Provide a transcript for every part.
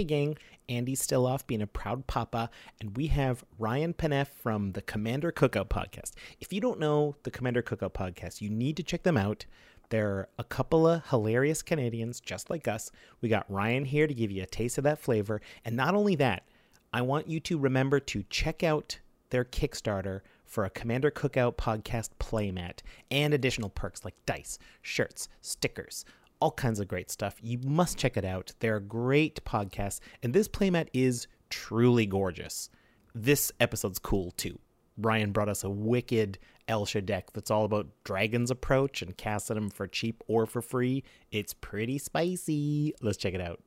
Hey, gang. Andy's still off being a proud papa, and we have Ryan Paneff from the Commander Cookout podcast. If you don't know the Commander Cookout podcast, you need to check them out. They're a couple of hilarious Canadians just like us. We got Ryan here to give you a taste of that flavor. And not only that, I want you to remember to check out their Kickstarter for a Commander Cookout podcast playmat and additional perks like dice, shirts, stickers, all kinds of great stuff. You must check it out. They're a great podcast, and this playmat is truly gorgeous. This episode's cool too. Ryan brought us a wicked Elsha deck that's all about Dragon's Approach and casting them for cheap or for free. It's pretty spicy. Let's check it out.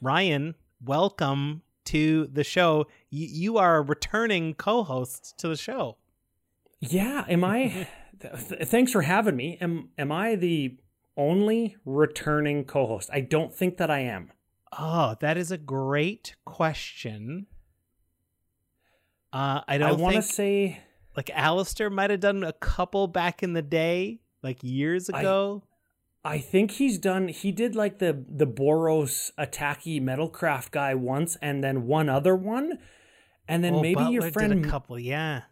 Ryan, welcome to the show. You, you are a returning co host to the show. Yeah, am I? th- thanks for having me. Am am I the only returning co-host? I don't think that I am. Oh, that is a great question. Uh, I don't. I want to say like Alistair might have done a couple back in the day, like years ago. I, I think he's done. He did like the the Boros Attacky Metalcraft guy once, and then one other one, and then oh, maybe Butler your friend did a couple. Yeah.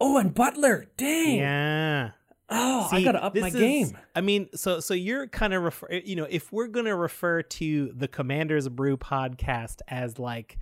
Oh, and Butler. Dang. Yeah. Oh, See, I gotta up my is, game. I mean, so so you're kind of refer, you know, if we're gonna refer to the Commanders Brew podcast as like,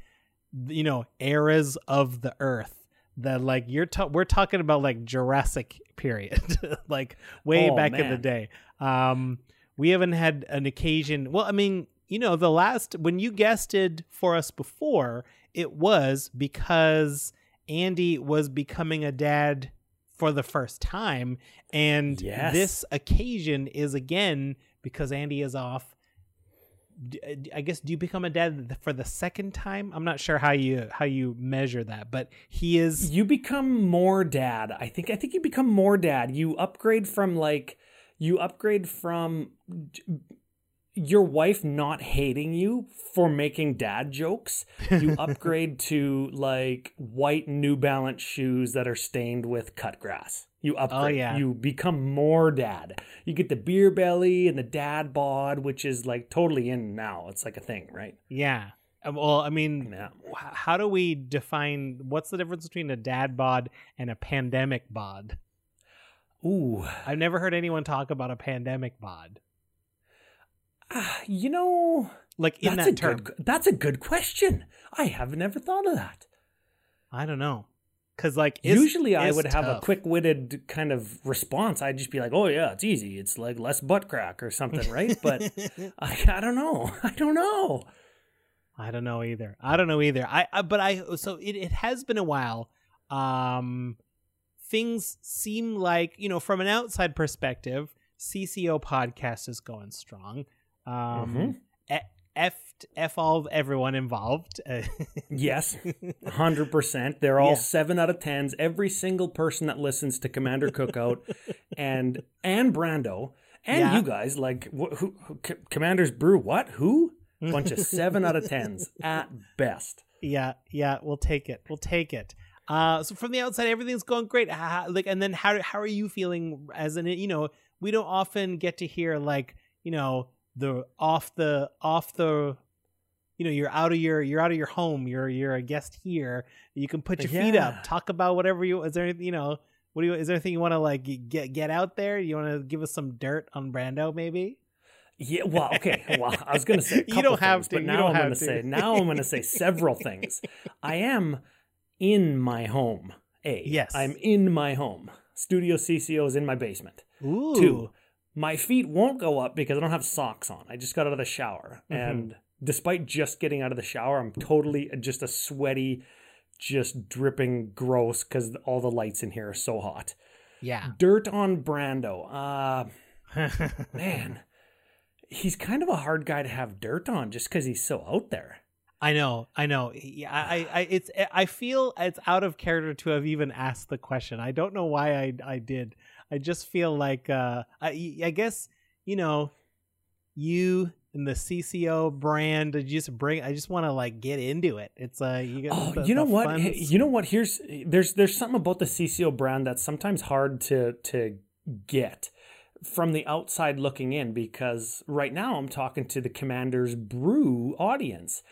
you know, eras of the Earth, that like you're we're talking about like Jurassic period, like way oh, back man. in the day. Um, we haven't had an occasion. Well, I mean, you know, the last when you guested for us before, it was because Andy was becoming a dad for the first time. And yes. this occasion is again because Andy is off. Uh, I guess do you become a dad for the second time? I'm not sure how you how you measure that, but he is. You become more dad. I think. I think you become more dad. You upgrade from like you upgrade from your wife not hating you for making dad jokes, you upgrade to like white New Balance shoes that are stained with cut grass. You oh, upgrade. Oh, yeah. You become more dad. You get the beer belly and the dad bod, which is like totally in now. It's like a thing, right? Yeah. Uh, well, I mean, yeah. how do we define what's the difference between a dad bod and a pandemic bod? Ooh. I've never heard anyone talk about a pandemic bod. Uh, you know, like in that's that term. Good, that's a good question. I have never thought of that. I don't know. Cause like usually I would have a quick witted kind of response. I'd just be like, "Oh yeah, it's easy. It's like less butt crack or something, right?" But I, I don't know. I don't know. I don't know either. I don't know either. I, I but I so it, it has been a while. Um, things seem like you know from an outside perspective, CCO podcast is going strong. Um, mm-hmm. F F all everyone involved. yes, hundred percent. They're all yeah. seven out of tens. Every single person that listens to Commander Cookout and and Brando and yeah. you guys like wh- who, who, C- Commanders Brew. What? Who? Bunch of seven out of tens at best. Yeah, yeah. We'll take it. We'll take it. Uh, so from the outside, everything's going great. How, like, and then how how are you feeling as an you know? We don't often get to hear like you know the off the off the you know you're out of your you're out of your home you're you're a guest here you can put your yeah. feet up talk about whatever you is there anything you know what do you is there anything you want to like get get out there? You want to give us some dirt on brando maybe? Yeah well okay well i was gonna say you don't have things, to but now i'm gonna to. say now i'm gonna say several things. I am in my home a. Yes. I'm in my home. Studio cco is in my basement. Ooh. two my feet won't go up because I don't have socks on. I just got out of the shower. Mm-hmm. And despite just getting out of the shower, I'm totally just a sweaty, just dripping gross because all the lights in here are so hot. Yeah. Dirt on Brando. Uh, man, he's kind of a hard guy to have dirt on just because he's so out there. I know, I know. Yeah, I, I, it's, I feel it's out of character to have even asked the question. I don't know why I, I did. I just feel like uh, I, I guess you know you and the CCO brand. I just bring. I just want to like get into it. It's uh, you, oh, the, you know what? You know what? Here's there's there's something about the CCO brand that's sometimes hard to to get from the outside looking in because right now I'm talking to the Commanders Brew audience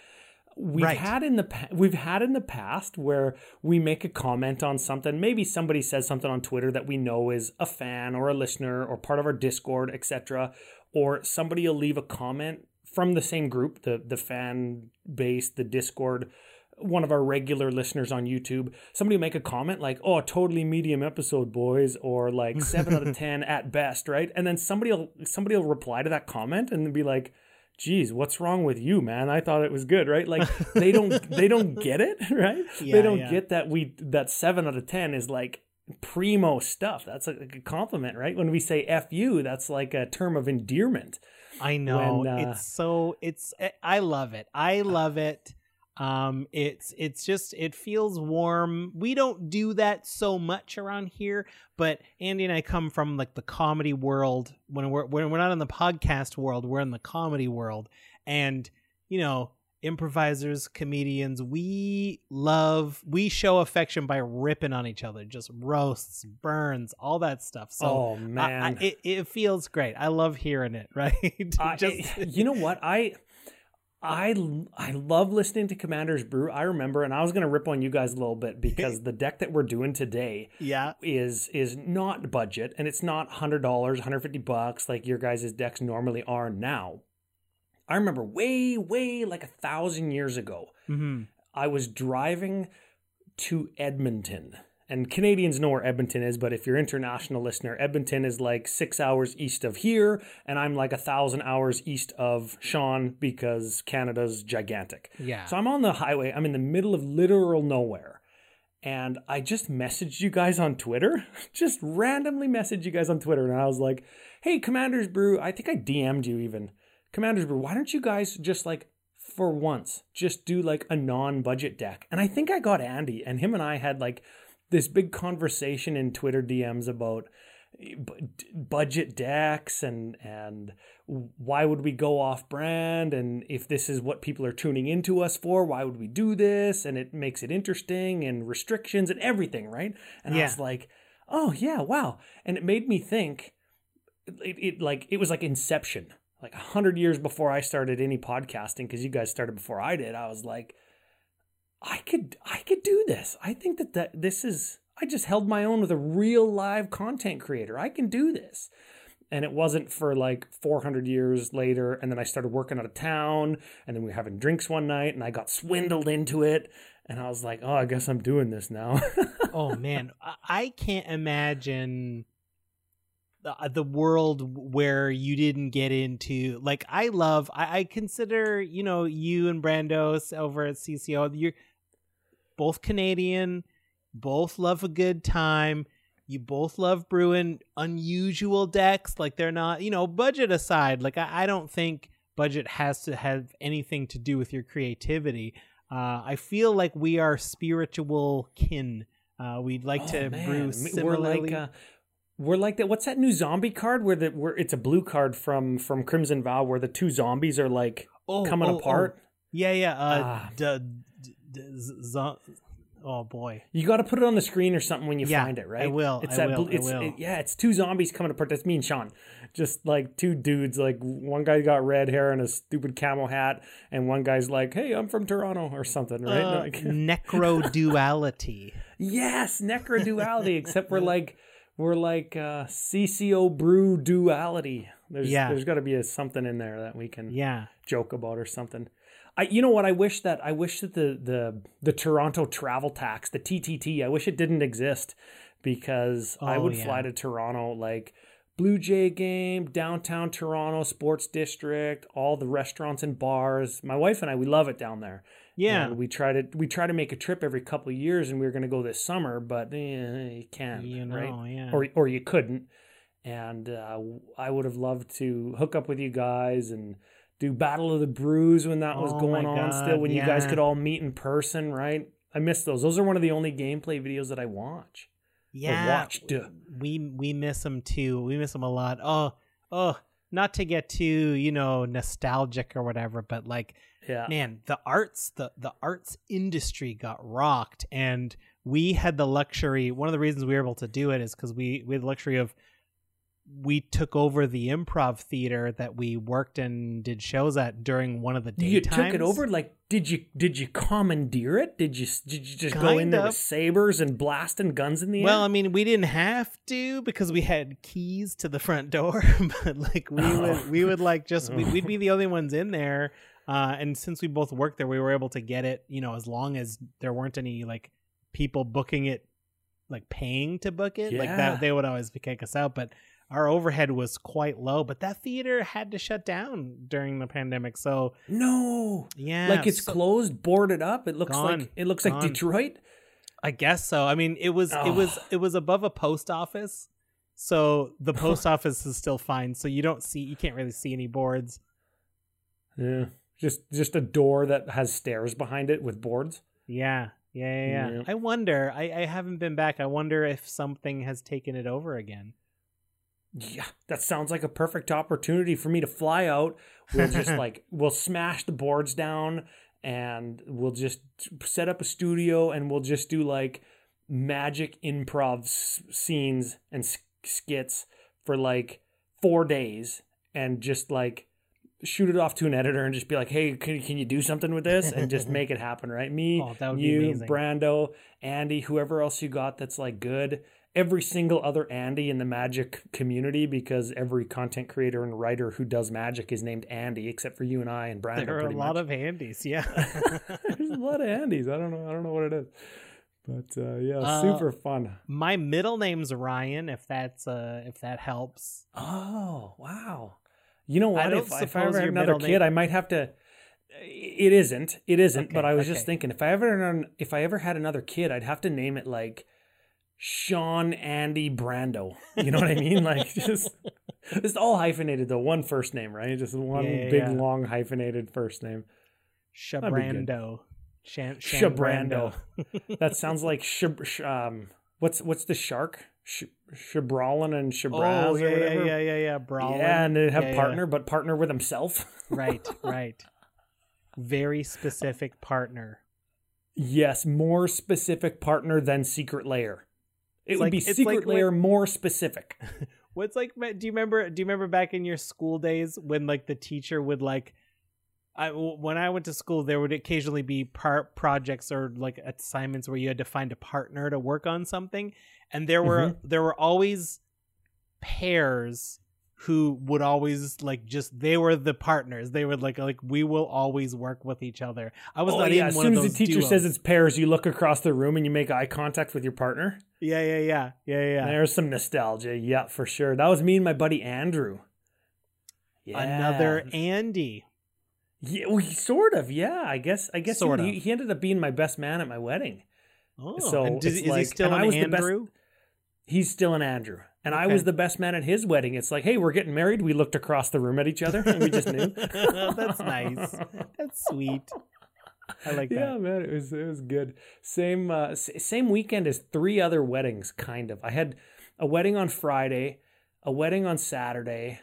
we've Right. had in the pa- we've had in the past where we make a comment on something. Maybe somebody says something on twitter that we know is a fan or a listener or part of our discord etc or somebody will leave a comment from the same group the the fan base the discord one of our regular listeners on youtube. Somebody will make a comment like oh totally medium episode boys or like 7 out of 10 at best right? And then somebody will somebody will reply to that comment and be like geez, what's wrong with you, man? I thought it was good, right? Like they don't they don't get it, right? Yeah, they don't yeah. get that we that seven out of ten is like primo stuff. That's a, a compliment, right? When we say "f you," that's like a term of endearment. I know when, uh, it's so it's eh, I love it. I love it. Um it's it's just it feels warm. We don't do that so much around here, but Andy and I come from like the comedy world. When we're when we're not in the podcast world, we're in the comedy world. And you know, improvisers, comedians, we love we show affection by ripping on each other, just roasts, burns, all that stuff. So oh man, I, it, it feels great. I love hearing it. Right? I- Just- you know what I. I, I love listening to Commander's Brew. I remember, and I was going to rip on you guys a little bit because the deck that we're doing today yeah. is is not budget and it's not hundred dollars, hundred fifty bucks like your guys' decks normally are now. I remember way, way like a thousand years ago, hmm I was driving to Edmonton. And Canadians know where Edmonton is, but if you're international listener, Edmonton is like six hours east of here, and I'm like a thousand hours east of Sean because Canada's gigantic. Yeah. So I'm on the highway. I'm in the middle of literal nowhere. And I just messaged you guys on Twitter. Just randomly messaged you guys on Twitter. And I was like, hey, Commander's Brew. I think I DM'd you even. Commander's Brew, why don't you guys just like for once just do like a non budget deck? And I think I got Andy, and him and I had like this big conversation in Twitter DMs about eh, bu- budget decks and and why would we go off brand? And if this is what people are tuning into us for why would we do this? And it makes it interesting and restrictions and everything right? And i was like oh yeah wow. And it made me think it, it like it was like inception. Like a hundred years before i started any podcasting because you guys started before i did i was like i could i could do this. I think that, that this is i just held my own with a real live content creator. I can do this. And it wasn't for like 400 years later and then i started working out of town and then we were having drinks one night and i got swindled into it and i was like oh i guess i'm doing this now. Oh man, I- can't imagine the, uh, the world where you didn't get into like I love I, I consider you know you and Brandos over at CCO you're both Canadian, both love a good time. You both love brewing unusual decks. Like they're not, you know, budget aside. Like I, I don't think budget has to have anything to do with your creativity. Uh, I feel like we are spiritual kin. Uh, we'd like Oh, to man. brew similarly. We're like uh, we're like that. What's that new zombie card where the where it's a blue card from from Crimson Vow where the two zombies are like oh, coming oh, apart. oh. Yeah, yeah. Uh, Ah. d- d- d- z- zo- oh boy. You got to put it on the screen or something when you Yeah, find it, right? I will, It's I that. will, bl- I it's, will. it- yeah, it's two zombies coming apart. That's me and Sean. Just like two dudes. Like one guy got red hair and a stupid camo hat, and one guy's like, "Hey, I'm from Toronto" or something, right? Uh, Like- Necroduality. Yes, Necroduality, except we're like we're like uh CCO brew duality. There's Yeah. there's got to be a something in there that we can Yeah. joke about or something. I you know what I wish that I wish that the the the Toronto travel tax, the TTT, I wish it didn't exist because I Oh, would yeah. fly to Toronto like Blue Jay game, downtown Toronto sports district, all the restaurants and bars. My wife and I we love it down there. Yeah. And we try to we try to make a trip every couple of years, and we were going to go this summer, but eh, you can't, You know, right? yeah. Or or you couldn't. And uh, I would have loved to hook up with you guys and do Battle of the Brews when that was Oh going my on. God, Still, when you guys could all meet in person, right? I miss those. Those are one of the only gameplay videos that I watch. yeah. watched. We we miss them too. We miss them a lot. Oh, oh, not to get too, you know, nostalgic or whatever, but like Yeah. man the arts the the arts industry got rocked and we had the luxury one of the reasons we were able to do it is because we we had the luxury of we took over the improv theater that we worked and did shows at during one of the daytime. You took it over. Like, did you did you commandeer it? Did you did you just go in Kind there with sabers and blasting guns in the air? Well, I mean, we didn't have to because we had keys to the front door, but like we Oh. would, we would like just we, we'd be the only ones in there. Uh, and since we both worked there, we were able to get it. You know, as long as there weren't any like people booking it, like paying to book it, like that, they would always kick us out. But our overhead was quite low. But that theater had to shut down during the pandemic, so no, yeah, like it's so- closed, boarded up. It looks Gone. like it looks like Detroit. I guess so. I mean, it was it was Oh. it was above a post office, so the post office is still fine. So you don't see you can't really see any boards. Yeah, just just a door that has stairs behind it with boards. Yeah, yeah, yeah. yeah. Yeah. I wonder. I I haven't been back. I wonder if something has taken it over again. Yeah, that sounds like a perfect opportunity for me to fly out. We'll just like we'll smash the boards down and we'll just set up a studio and we'll just do like magic improv s- scenes and s- skits for like 4 days and just like shoot it off to an editor and just be like, "Hey, can, can you do something with this?" and just make it happen, right? Me, Oh, you. Brando, Andy, whoever else you got that's like good. Every single other Andy in the magic community, because every content creator and writer who does magic is named Andy, except for you and I and Brando. There are a pretty lot much. of handies. Yeah. There's a lot of Andys. I don't know. I don't know what it is, but uh, yeah, Uh, super fun. My middle name's Ryan. If that's uh if that helps. Oh wow! You know what? don't If, if I ever had another kid, name- I might have to. It isn't. It isn't. but I was okay. just thinking, if I ever if I ever had another kid, I'd have to name it like Sean Andy Brando. You know what I mean? Like just it's all hyphenated though. One first name, right? Just one Yeah, yeah, big yeah. long hyphenated first name. Shabrando. Shan- Shabrando. That sounds like Shab- sh- um. What's what's the shark? Sh- Shabralin and Shabraz Oh yeah, yeah, whatever. yeah, yeah, yeah. Brawling. Yeah, and they have partner, but partner with himself. Right, right. Very specific partner. yes, more specific partner than Secret Lair. It It's would like- be secret like layer when- more specific. What's like? Do you remember? Do you remember back in your school days when like the teacher would like? I when I went to school, there would occasionally be part projects or like assignments where you had to find a partner to work on something, and there were Mm-hmm. there were always pairs who would always like just they were the partners. They would like like we will always work with each other. I was Oh, not yeah, in as one soon of as those the teacher duos. says it's pairs, you look across the room and you make eye contact with your partner. yeah, yeah, yeah, yeah, yeah. There's some nostalgia. Yeah, for sure. That was me and my buddy Andrew. Yeah. Another Andy. Yeah, well, sort of. Yeah, I guess. I guess Sort he, of. he ended up being my best man at my wedding. Oh, So it's is he still an the best- Andrew? He's still an Andrew, and I Okay. was the best man at his wedding. It's like, hey, we're getting married. We looked across the room at each other, and we just knew. That's nice. That's sweet. I like that. yeah, man, it was it was good. Same uh, s- same weekend as three other weddings, kind of. I had a wedding on Friday, a wedding on Saturday,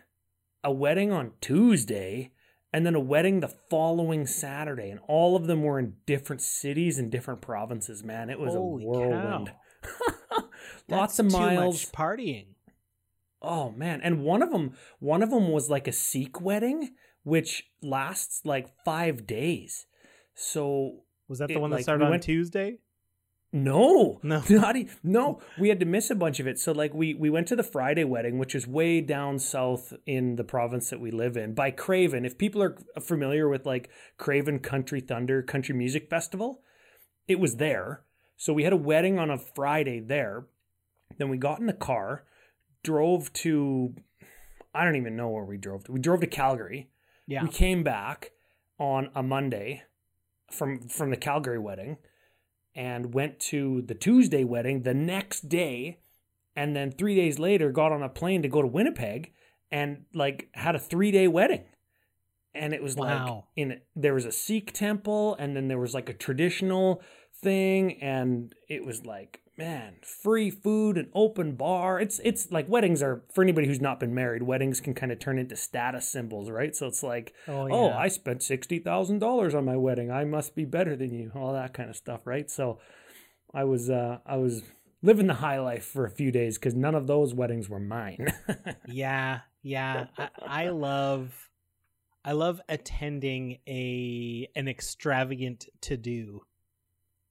a wedding on Tuesday, and then a wedding the following Saturday, and all of them were in different cities and different provinces. Man, it was Holy a whirlwind. Lots of miles. partying. Oh man, and one of them, one of them was like a Sikh wedding, which lasts like five days. So Was that the It, one that like, started we on went- Tuesday? No, No. not e- no. We had to miss a bunch of it. So like we we went to the Friday wedding, which is way down south in the province that we live in, by Craven. If people are familiar with like Craven Country Thunder Country Music Festival, it was there. So we had a wedding on a Friday there. Then we got in the car, drove to I don't even know where we drove to. We drove to Calgary. Yeah. We came back on a Monday from from the Calgary wedding and went to the Tuesday wedding the next day and then 3 days later got on a plane to go to Winnipeg and like had a 3-day wedding. And it was like in there was a Sikh temple and then there was like a traditional thing and it was like man, free food and open bar. It's it's like weddings are for anybody who's not been married, weddings can kind of turn into status symbols, right? So it's like Oh, oh. I spent sixty thousand dollars on my wedding. I must be better than you. All that kind of stuff, right? So, I was, uh, I was living the high life for a few days because none of those weddings were mine. yeah, yeah. I, I love I love attending a an extravagant to do.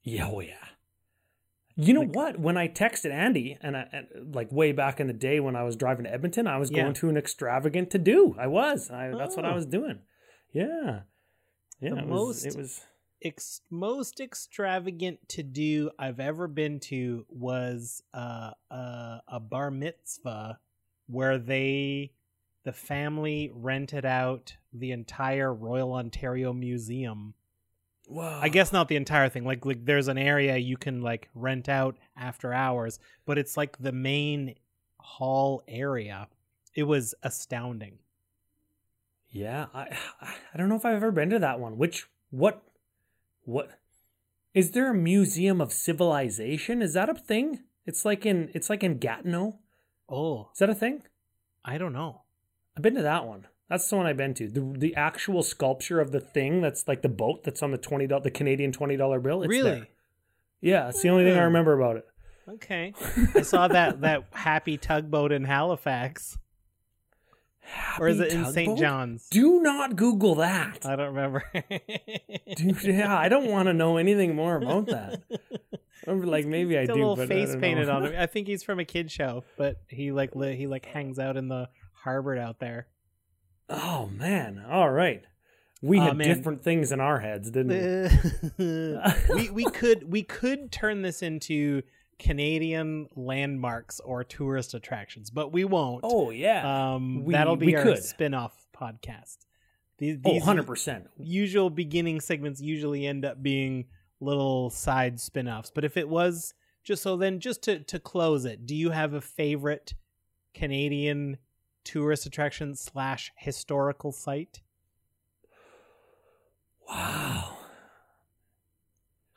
Yeah, oh yeah. You know Like- what? When I texted Andy, and, I, and like way back in the day when I was driving to Edmonton, I was Yeah. going to an extravagant to do. I was. I, That's what I Oh. was doing. Yeah. Yeah. The it was, most- It was. Ex- most extravagant to do I've ever been to was uh, uh, a bar mitzvah where they the family rented out the entire Royal Ontario Museum. Whoa. I guess not the entire thing. Like like there's an area you can like rent out after hours, but it's like the main hall area. It was astounding. Yeah. I. I don't know if I've ever been to that one. Which what? What? Is there a museum of civilization? Is that a thing? It's like in. It's like in Gatineau. Oh, Is that a thing? I don't know. I've been to that one. That's the one I've been to. The the actual sculpture of the thing that's like the boat that's on the twenty dollar the Canadian twenty dollar bill. It's really? there. Yeah, it's the only thing I remember about it. Okay. I saw that that happy tugboat in Halifax. or is it Happy in St. John's? Do not Google that. I don't remember. Dude, yeah, I don't want to know anything more about that. Or like maybe I do, a little but I face painted on him. I think he's from a kid show, but he like li- he like hangs out in the harbor out there. Oh man! All right, we had different things in our heads, didn't we? we we could we could turn this into Canadian landmarks or tourist attractions, but we won't. Oh yeah. um, we- that'll be our could. spin-off podcast. These, oh, these 100 percent. usual beginning segments usually end up being little side spin-offs. But if it was just so then just to to close it, do you have a favorite Canadian tourist attraction slash historical site? Wow.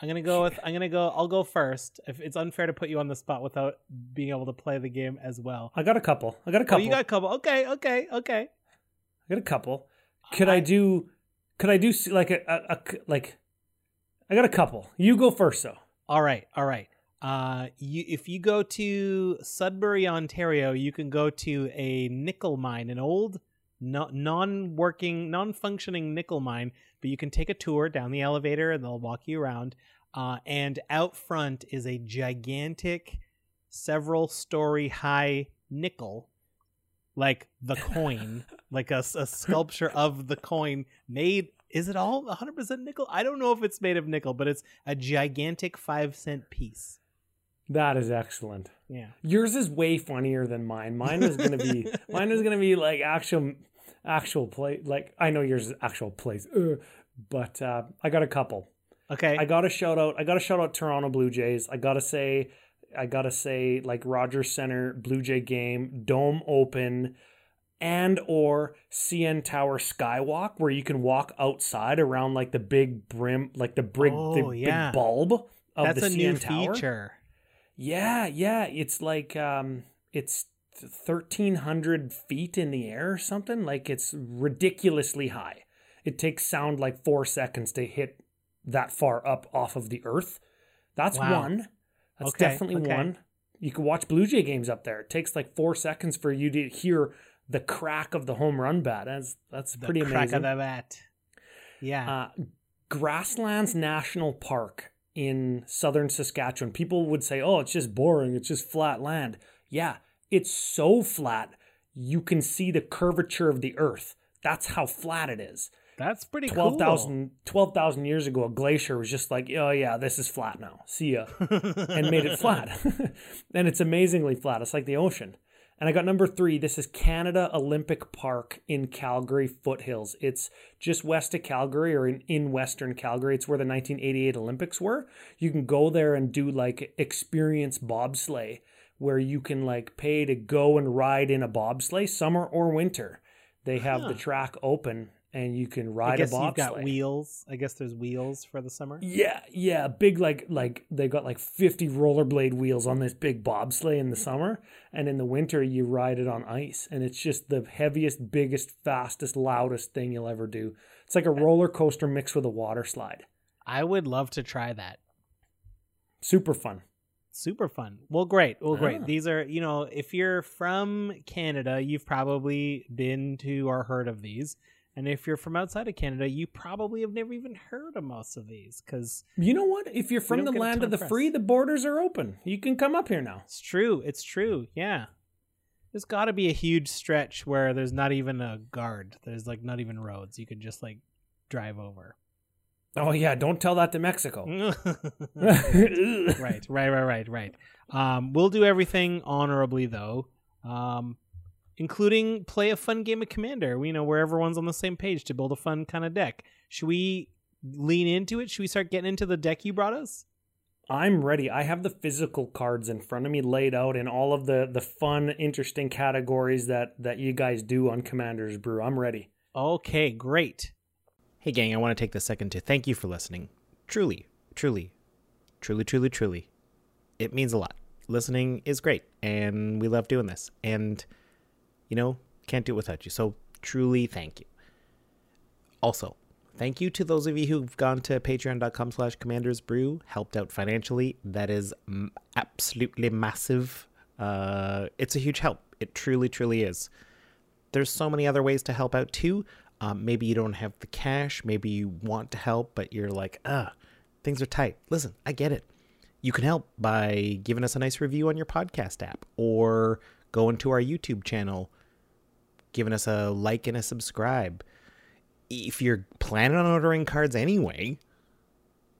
I'm gonna go with I'm gonna go I'll go first. If it's unfair to put you on the spot without being able to play the game as well. I got a couple. I got a Oh, couple. you got a couple. Okay, okay, okay. I got a couple. Could I, I- do? Could I do like a like? I got a couple. You go first, though. All right, all right. Uh, you if you go to Sudbury, Ontario, you can go to a nickel mine, an old no, non-working, non-functioning nickel mine. But you can take a tour down the elevator, and they'll walk you around. Uh, and out front is a gigantic, several-story high nickel, like the coin, like a, a sculpture of the coin made. Is it all 100% nickel? I don't know if it's made of nickel, but it's a gigantic five cent piece. That is excellent. Yeah. Yours is way funnier than mine. Mine is gonna be mine is gonna be like actual actual play. Like I know yours is actual plays, uh, but uh, I got a couple. Okay. I got to shout out. I got to shout out Toronto Blue Jays. I got to say, I got to say, like Rogers Center Blue Jay game, dome open, and or CN Tower Skywalk, where you can walk outside around like the big brim, like the big, the Oh, yeah. big bulb of That's the a CN new Tower. feature. Yeah, yeah. It's like um, it's thirteen hundred feet in the air or something. Like it's ridiculously high. It takes sound like four seconds to hit that far up off of the earth. That's Wow. one. That's Okay, definitely okay. one. You can watch Blue Jay games up there. It takes like four seconds for you to hear the crack of the home run bat. That's that's The pretty crack amazing. of the bat. Yeah. Uh, Grasslands National Park in southern Saskatchewan. People would say, oh, it's just boring. It's just flat land. Yeah, it's so flat, you can see the curvature of the earth. That's how flat it is. That's pretty 12,000 12,000 years ago, a glacier was just like, oh, yeah, this is flat now. See ya. And made it flat. and it's amazingly flat. It's like the ocean. And I got number three. This is Canada Olympic Park in Calgary Foothills. It's just west of Calgary or in, in Western Calgary. It's where the 1988 Olympics were. You can go there and do like experience bobsleigh, where you can like pay to go and ride in a bobsleigh, summer or winter. They have Huh. the track open and you can I ride a guess bobsleigh. you've got wheels. I guess there's wheels for the summer. Yeah, yeah, big like like they've got like 50 rollerblade wheels on this big bobsleigh in the summer and in the winter you ride it on ice and it's just the heaviest, biggest, fastest, loudest thing you'll ever do. It's like a roller coaster mixed with a water slide. I would love to try that. Super fun. super fun. Well, great. Well, great. Ah. These are, you know, if you're from Canada, you've probably been to or heard of these. And if you're from outside of Canada, you probably have never even heard of most of these because You know what? If you're from the land of the press. free, the borders are open. You can come up here now. it's true. It's true. Yeah. There's got to be a huge stretch where there's not even a guard. There's like not even roads. You could just like drive over. Oh yeah, don't tell that to Mexico. right, right, right, right, right. Um, we'll do everything honorably though, um, including play a fun game of Commander. We know where everyone's on the same page to build a fun kind of deck. Should we lean into it? Should we start getting into the deck you brought us? I'm ready. I have the physical cards in front of me laid out in all of the the fun, interesting categories that that you guys do on Commander's Brew. I'm ready. Okay, great. Hey, gang, I want to take the second to thank you for listening. Truly, truly, truly, truly, truly. It means a lot. Listening is great, and we love doing this. And, you know, can't do it without you. So, truly, thank you. Also, thank you to those of you who've gone to patreon.com slash commanders brew, helped out financially. That is absolutely massive. Uh, it's a huge help. It truly, truly is there's so many other ways to help out too. Um, maybe you don't have the cash. Maybe you want to help, but you're like, ah, things are tight. Listen, I get it. You can help by giving us a nice review on your podcast app or going to our YouTube channel, giving us a like and a subscribe. If you're planning on ordering cards anyway,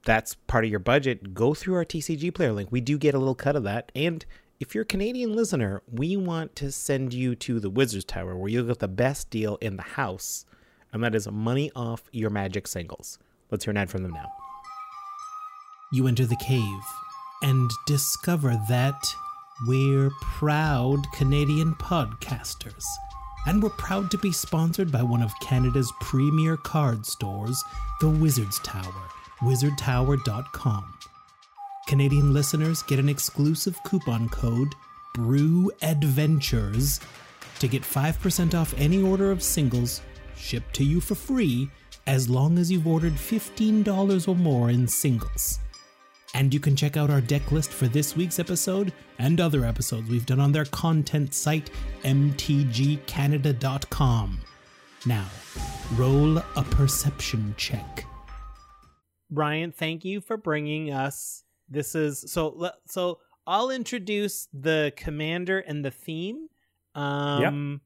that's part of your budget. Go through our TCG player link. We do get a little cut of that. And if you're a Canadian listener, we want to send you to the Wizards Tower where you'll get the best deal in the house, and that is money off your magic singles. Let's hear an ad from them now. You enter the cave and discover that we're proud Canadian podcasters. And we're proud to be sponsored by one of Canada's premier card stores, the Wizards Tower, wizardtower.com. Canadian listeners get an exclusive coupon code Brew Adventures to get 5% off any order of singles shipped to you for free as long as you've ordered $15 or more in singles. And you can check out our deck list for this week's episode and other episodes we've done on their content site, mtgcanada.com. Now, roll a perception check. Brian, thank you for bringing us. This is so. le- So I'll introduce the commander and the theme. Um,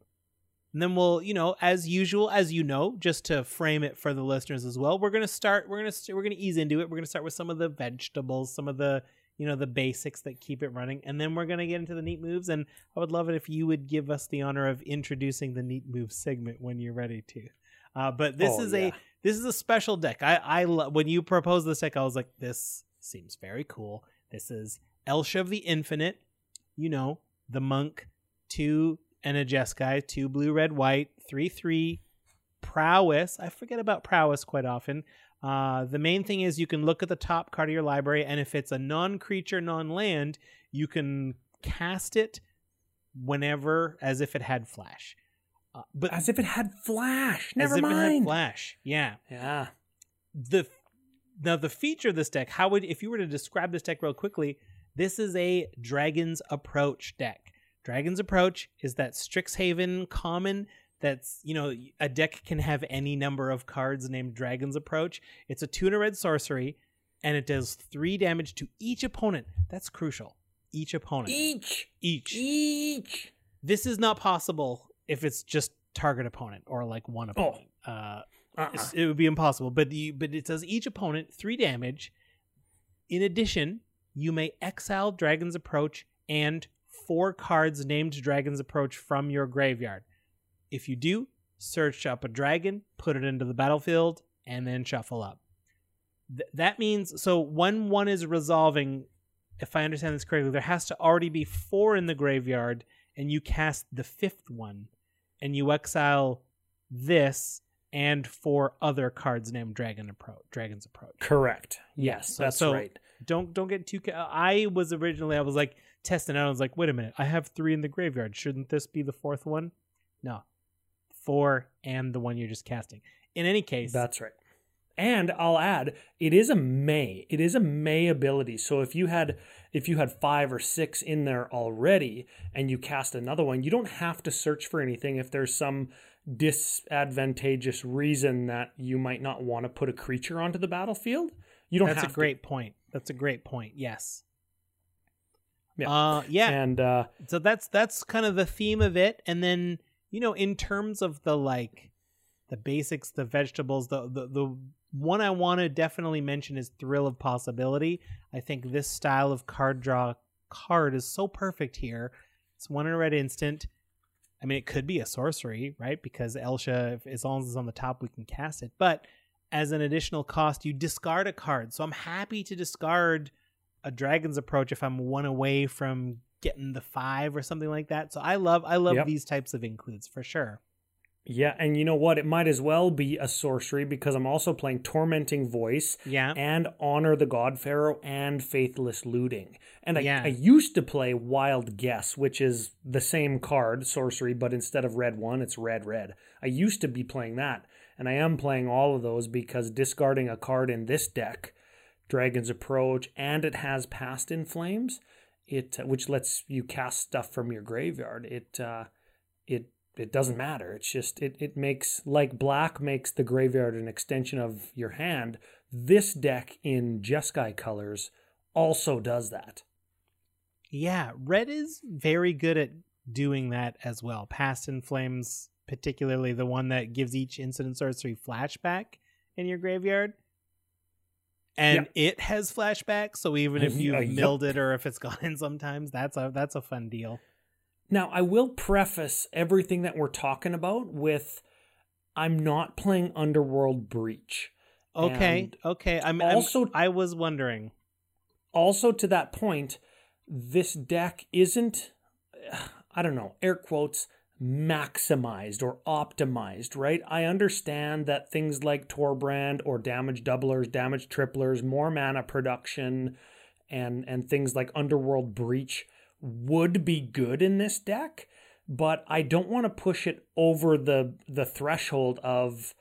And then we'll, you know, as usual, as you know, just to frame it for the listeners as well, we're gonna start. We're gonna st- we're gonna ease into it. We're gonna start with some of the vegetables, some of the you know the basics that keep it running, and then we're gonna get into the neat moves. And I would love it if you would give us the honor of introducing the neat move segment when you're ready to. Uh, but this Oh, is yeah. a this is a special deck. I I lo- when you proposed this deck, I was like, this seems very cool. This is Elsha of the Infinite. You know, the monk, two and a Jeskai, two blue, red, white, three, three. Prowess. I forget about prowess quite often. Uh, the main thing is you can look at the top card of your library, and if it's a non-creature, non-land, you can cast it whenever, as if it had flash. Uh, but As if it had flash. as Never if it had mind. flash. Yeah Yeah. the now the feature of this deck how would if you were to describe this deck real quickly this is a dragon's approach deck dragon's approach is that strixhaven common that's you know a deck can have any number of cards named dragon's approach it's a and red sorcery and it does three damage to each opponent that's crucial each opponent Each. each Each. this is not possible if it's just target opponent or like one opponent uh Uh-uh. it would be impossible. But the but it does each opponent three damage. In addition, you may exile Dragon's Approach and four cards named Dragon's Approach from your graveyard. If you do, search up a dragon, put it into the battlefield, and then shuffle up. Th- that means so when one is resolving, if I understand this correctly, there has to already be four in the graveyard, and you cast the fifth one, and you exile this and four other cards named Dragon Approach. Dragon's Approach. Correct. Yes, So- that's so- right. Don't don't get too. I was originally I was like testing out. I was like, wait a minute, I have three in the graveyard. Shouldn't this be the fourth one? No, four and the one you're just casting. In any case, That's right. And I'll add, it is a May. It is a May ability. So if you had if you had five or six in there already and you cast another one, you don't have to search for anything if there's some disadvantageous reason that you might not want to put a creature onto the battlefield. You don't have to That's a great to. point. That's a great point. Yes. Yeah. Uh, yeah. And uh, so that's that's kind of the theme of it. And then you know in terms of the like the basics the vegetables the the, the one i want to definitely mention is thrill of possibility. I think this style of card draw card is so perfect here. It's one in a red instant. I mean it could be a sorcery right? Because elsha if, as long as it's on the top we can cast it. But as an additional cost you discard a card. So i'm happy to discard a dragon's approach if I'm one away from getting the five or something like that. So I love I love Yep. these types of includes for sure. yeah, and you know what? It might as well be a sorcery because I'm also playing Tormenting Voice Yeah. and Honor the God Pharaoh and Faithless Looting. And I, Yeah. I used to play Wild Guess, which is the same card, sorcery, but instead of red one, it's red red. I used to be playing that, and I am playing all of those because discarding a card in this deck, Dragon's Approach, and it has Past in Flames, it which lets you cast stuff from your graveyard. It uh, it it doesn't matter. It's just it it makes like black makes the graveyard an extension of your hand. This deck in Jeskai colors also does that. Yeah, red is very good at doing that as well. Past in Flames, particularly the one that gives each incident sorcery flashback in your graveyard. And it has flashbacks, so even if you Uh, have yep. milled it or if it's gone in sometimes, that's a that's a fun deal. Now, I will preface everything that we're talking about with I'm not playing Underworld Breach. Okay, And okay. I'm also- also I was wondering. also to that point, this deck isn't, I don't know, air quotes, maximized or optimized, right? I understand that things like Torbrand or damage doublers, damage triplers, more mana production, and and things like Underworld Breach would be good in this deck, but I don't want to push it over the the threshold of,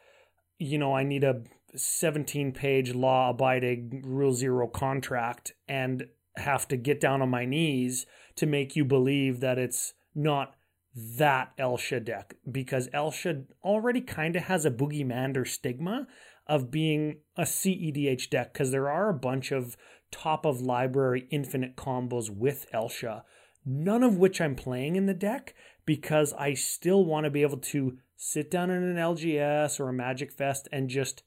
you know, I need a 17 page law abiding rule zero contract and have to get down on my knees to make you believe that it's not that Elsha deck because Elsha already kind of has a Boogeymander stigma of being a CEDH deck because there are a bunch of top of library infinite combos with Elsha, none of which I'm playing in the deck because I still want to be able to sit down in an LGS or a Magic Fest and just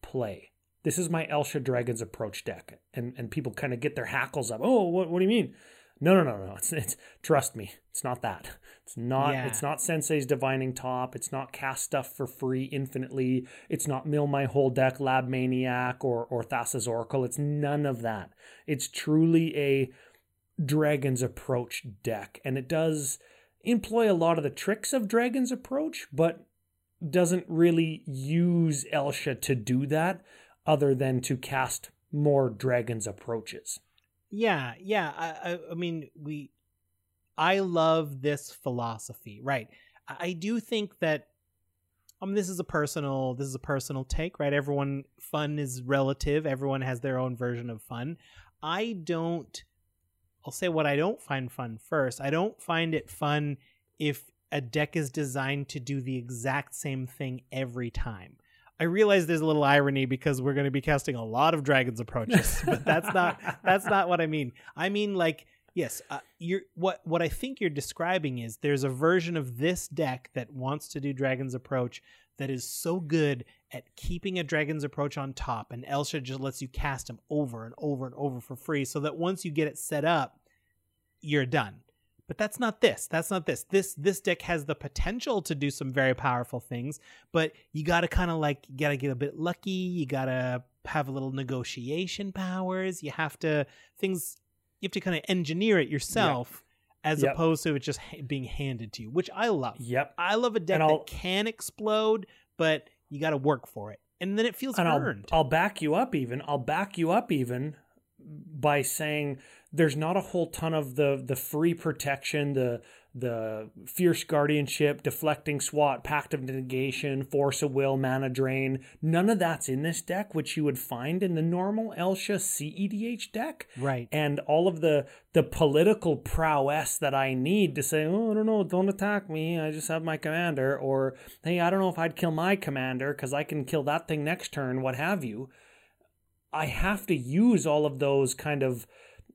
play. This is my Elsha Dragon's approach deck. And and people kind of get their hackles up. Oh, what, what do you mean? No, no, no, no. It's, it's trust me, it's not that. It's not Yeah. it's not Sensei's Divining Top. It's not cast stuff for free infinitely. It's not mill my whole deck Lab Maniac or or Thassa's Oracle. It's none of that. It's truly a Dragon's Approach deck. And it does employ a lot of the tricks of Dragon's Approach, but doesn't really use Elsha to do that other than to cast more Dragon's Approaches. Yeah, yeah. I, I, I mean, we. I love this philosophy, right? I, I do think that. Um, this is a personal. This is a personal take, right? Everyone fun is relative. Everyone has their own version of fun. I don't. I'll say what I don't find fun first. I don't find it fun if a deck is designed to do the exact same thing every time. I realize there's a little irony because we're going to be casting a lot of dragons approaches, but that's not that's not what I mean. I mean like yes, uh, you're what what I think you're describing is there's a version of this deck that wants to do dragons approach that is so good at keeping a dragon's approach on top and Elsha just lets you cast them over and over and over for free so that once you get it set up you're done. But that's not this. That's not this. This this deck has the potential to do some very powerful things, but you got to kind of like you got to get a bit lucky, you got to have a little negotiation powers, you have to things you have to kind of engineer it yourself as Yep. opposed to it just ha- being handed to you, which I love. Yep. I love a deck that can explode, but you got to work for it. And then it feels And I'll, earned. I'll back you up even. I'll back you up even by saying there's not a whole ton of the the free protection, the the fierce guardianship, deflecting swat, pact of negation, force of will, mana drain. None of that's in this deck, which you would find in the normal Elsha CEDH deck. Right. And all of the the political prowess that I need to say, oh, I don't know, don't attack me. I just have my commander, or hey, I don't know if I'd kill my commander because I can kill that thing next turn, what have you. I have to use all of those kind of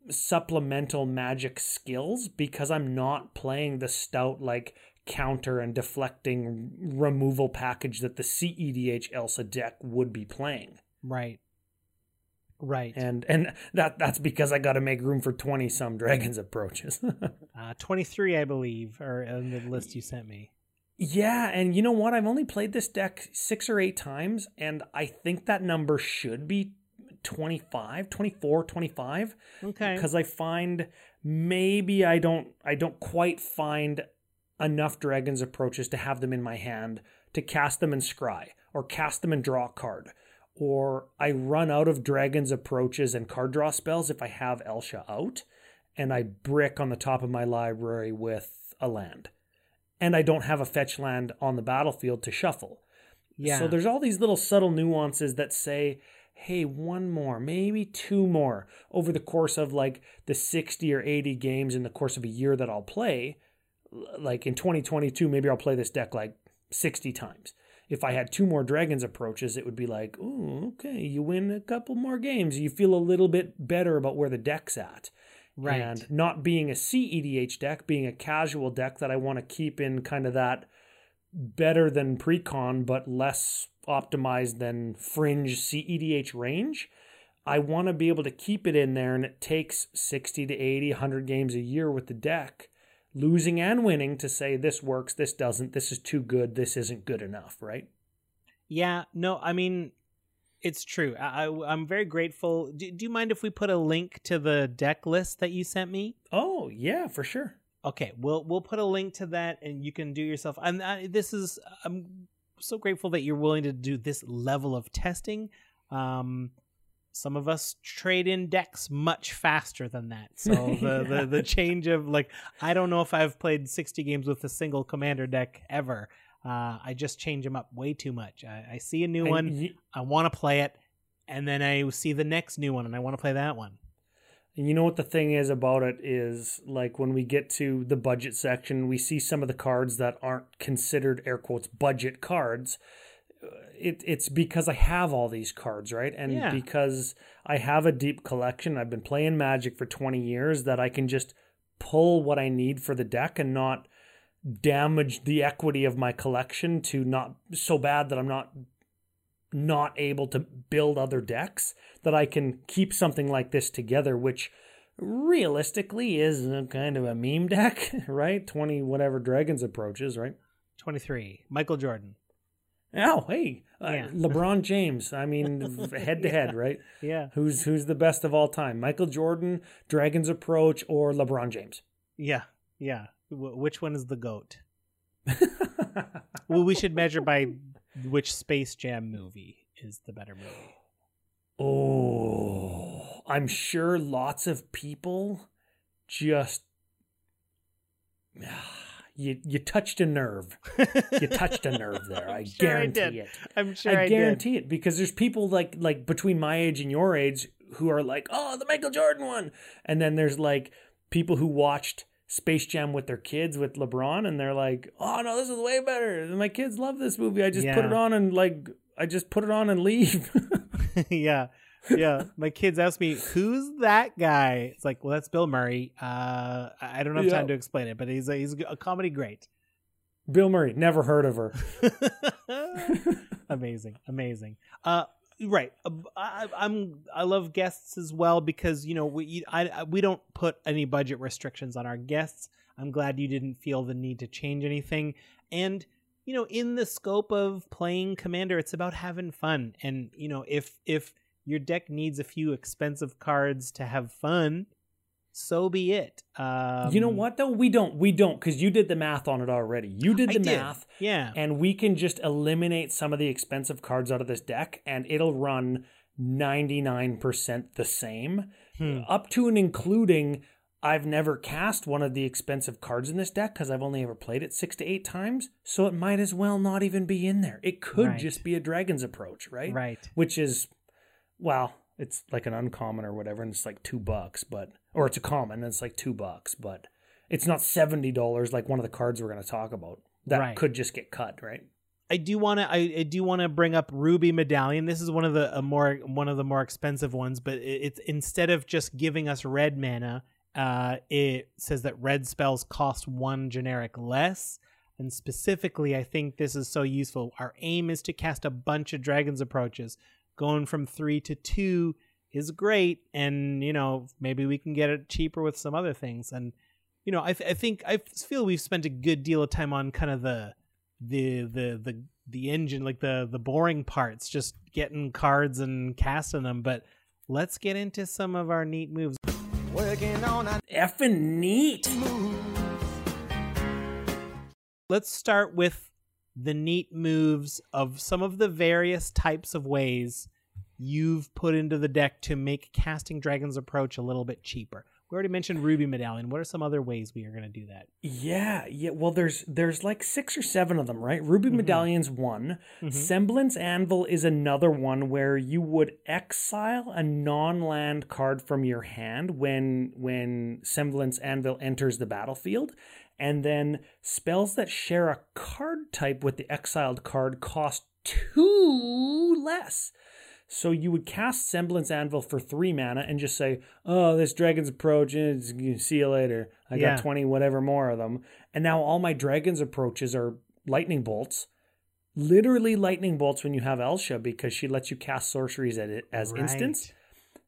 supplemental magic skills because I'm not playing the stout like counter and deflecting removal package that the CEDH Elsha deck would be playing. Right. Right. And and that that's because I got to make room for 20 some dragons approaches. uh 23 I believe are in the list you sent me. Yeah, and you know what? I've only played this deck 6 or 8 times and I think that number should be 25 24 25 okay. Because i find maybe i don't i don't quite find enough dragons approaches to have them in my hand to cast them and scry or cast them and draw a card. Or i run out of dragons approaches and card draw spells if i have elsha out and i brick on the top of my library with a land. And i don't have a fetch land on the battlefield to shuffle. Yeah. so there's all these little subtle nuances that say hey, one more, maybe two more over the course of like the 60 or 80 games in the course of a year that I'll play. Like in 2022, maybe I'll play this deck like 60 times. If I had two more Dragons approaches, it would be like, oh, okay, you win a couple more games. You feel a little bit better about where the deck's at. Right. And not being a CEDH deck, being a casual deck that I want to keep in kind of that better than precon, but less optimized than fringe CEDH range. I want to be able to keep it in there, and it takes 60 to 80, 100 games a year with the deck, losing and winning to say this works, this doesn't, this is too good, this isn't good enough, right? Yeah, no, I mean, it's true. I, am very grateful. Do, do you mind if we put a link to the deck list that you sent me? Oh, yeah, for sure. Okay, we'll we'll put a link to that, and you can do yourself. And I, this is I'm so grateful that you're willing to do this level of testing. Um, some of us trade in decks much faster than that. So the, the, the change of like I don't know if I've played 60 games with a single commander deck ever. Uh, I just change them up way too much. I, I see a new and one, y- I want to play it, and then I see the next new one, and I want to play that one. And you know what the thing is about it is like when we get to the budget section, we see some of the cards that aren't considered air quotes budget cards. Uh, it, it's because I have all these cards, right? And yeah. because I have a deep collection, I've been playing Magic for 20 years, that I can just pull what I need for the deck and not damage the equity of my collection to not so bad that I'm not not able to build other decks that I can keep something like this together, which realistically is a kind of a meme deck, right? 20 whatever dragons approaches, right? 23. Michael Jordan. Oh, hey, uh, yeah. uh, LeBron James. I mean, head to head, right? Yeah. Who's who's the best of all time? Michael Jordan, Dragons Approach, or LeBron James? Yeah, yeah. W- which one is the goat? well, we should measure by which Space Jam movie is the better movie. Oh, I'm sure lots of people just ah, you you touched a nerve. you touched a nerve there. I sure guarantee I it. I'm sure I, I guarantee it because there's people like like between my age and your age who are like, "Oh, the Michael Jordan one." And then there's like people who watched Space Jam with their kids with LeBron and they're like, "Oh, no, this is way better. My kids love this movie. I just yeah. put it on and like I just put it on and leave." yeah. yeah, my kids ask me, "Who's that guy?" It's like, well, that's Bill Murray. Uh, I don't have yeah. time to explain it, but he's a, he's a comedy great. Bill Murray, never heard of her. amazing, amazing. Uh, right. Uh, I, am I love guests as well because you know we I, we don't put any budget restrictions on our guests. I'm glad you didn't feel the need to change anything, and you know in the scope of playing commander it's about having fun and you know if if your deck needs a few expensive cards to have fun, so be it. Um, you know what though? We don't. We don't because you did the math on it already. You did the did. math, yeah. And we can just eliminate some of the expensive cards out of this deck, and it'll run ninety nine percent the same Hmm. up to and including I've never cast one of the expensive cards in this deck because I've only ever played it six to eight times. So it might as well not even be in there. It could Right. just be a dragon's approach, right? Right. Which is, well, it's like an uncommon or whatever, and it's like two bucks, but or it's a common and it's like two bucks, but it's not seventy dollars like one of the cards we're going to talk about. That Right. could just get cut, right? I do want to. I, I do want to bring up Ruby Medallion. This is one of the a more one of the more expensive ones, but it, it's instead of just giving us red mana, uh, it says that red spells cost one generic less. And specifically, I think this is so useful. Our aim is to cast a bunch of Dragon's approaches. Going from three to two is great, and you know maybe we can get it cheaper with some other things. And you know, I, th- I think I feel we've spent a good deal of time on kind of the the the the the engine like the the boring parts just getting cards and casting them but let's get into some of our neat moves Working on a Effing neat. Moves. let's start with the neat moves of some of the various types of ways you've put into the deck to make casting dragon's approach a little bit cheaper we already mentioned ruby medallion what are some other ways we are going to do that Yeah, yeah. Well, there's there's like six or seven of them, right? Ruby Mhm. Medallion's one. Mhm. Semblance Anvil is another one where you would exile a non-land card from your hand when when Semblance Anvil enters the battlefield, and then spells that share a card type with the exiled card cost two less. So you would cast Semblance Anvil for three mana and just say, "Oh, this dragon's approach. eh, See you later. I Yeah. got twenty whatever more of them." And now all my dragon's approaches are lightning bolts, literally lightning bolts when you have Elsha because she lets you cast sorceries at it as instants.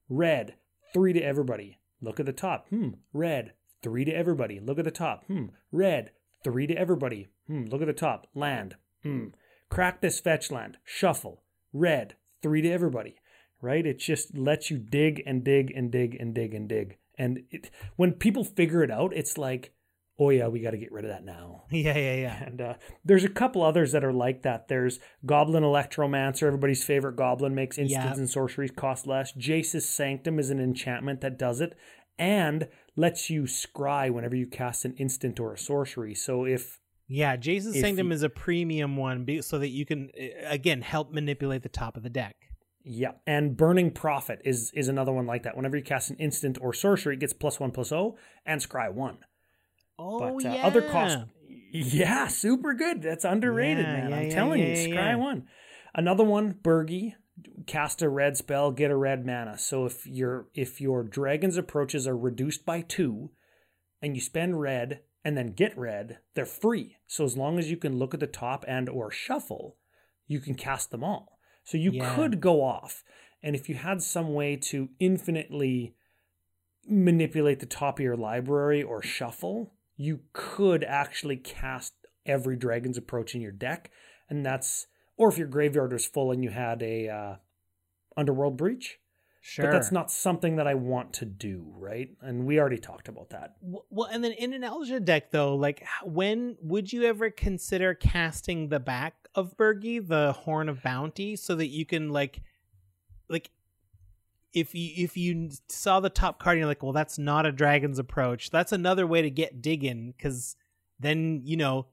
Red, three to everybody. Look at the top. Hmm. Red, three to everybody. Look at the top. Hmm. Red, three to everybody. Hmm. Look at the top. Land. Hmm. Crack this fetch land. Shuffle. Red, three to everybody. Right? It just lets you dig and dig and dig and dig and dig. And it, when people figure it out, it's like, oh yeah, we got to get rid of that now. yeah yeah yeah And uh, there's a couple others that are like that. There's Goblin Electromancer, everybody's favorite goblin, makes instants Yeah. and sorceries cost less. Jace's Sanctum is an enchantment that does it and lets you scry whenever you cast an instant or a sorcery. So if yeah jason's If sanctum you- is a premium one be- so that you can again help manipulate the top of the deck. Yeah, and Burning Prophet is is another one like that. Whenever you cast an instant or sorcery, it gets plus one plus O and scry one. oh but uh, yeah. other cost yeah super good. That's underrated Yeah, man. yeah, i'm telling you scry one. Another one Birgi, cast a red spell get a red mana. So if your if your dragon's approaches are reduced by two and you spend red and then get red they're free so as long as you can look at the top and or shuffle you can cast them all so you Yeah. could go off and if you had some way to infinitely manipulate the top of your library or shuffle, you could actually cast every dragon's approach in your deck, and that's or if your graveyard was full and you had a uh, underworld breach. Sure But that's not something that I want to do, right? And we already talked about that. Well, and then in an Elsha deck, though, like when would you ever consider casting the back of Birgi, the Horn of Bounty, so that you can like, like, if you if you saw the top card, and you're like, well, that's not a dragon's approach. That's another way to get digging, because then you know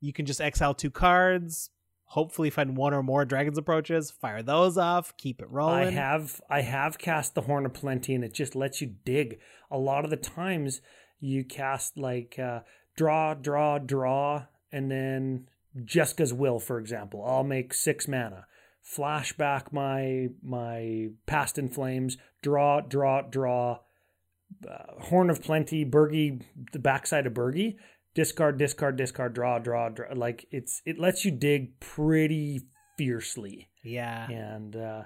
you can just exile two cards. Hopefully, find one or more dragon's approaches, fire those off, keep it rolling. I have I have cast the Horn of Plenty, and it just lets you dig. A lot of the times, you cast like uh, draw, draw, draw, and then Jeska's Will, for example. I'll make six mana, flashback my my Past in Flames, draw, draw, draw. Uh, Horn of Plenty, Birgi, the backside of Birgi, discard, discard, discard, draw, draw, draw. Like it's it lets you dig pretty fiercely yeah, and uh,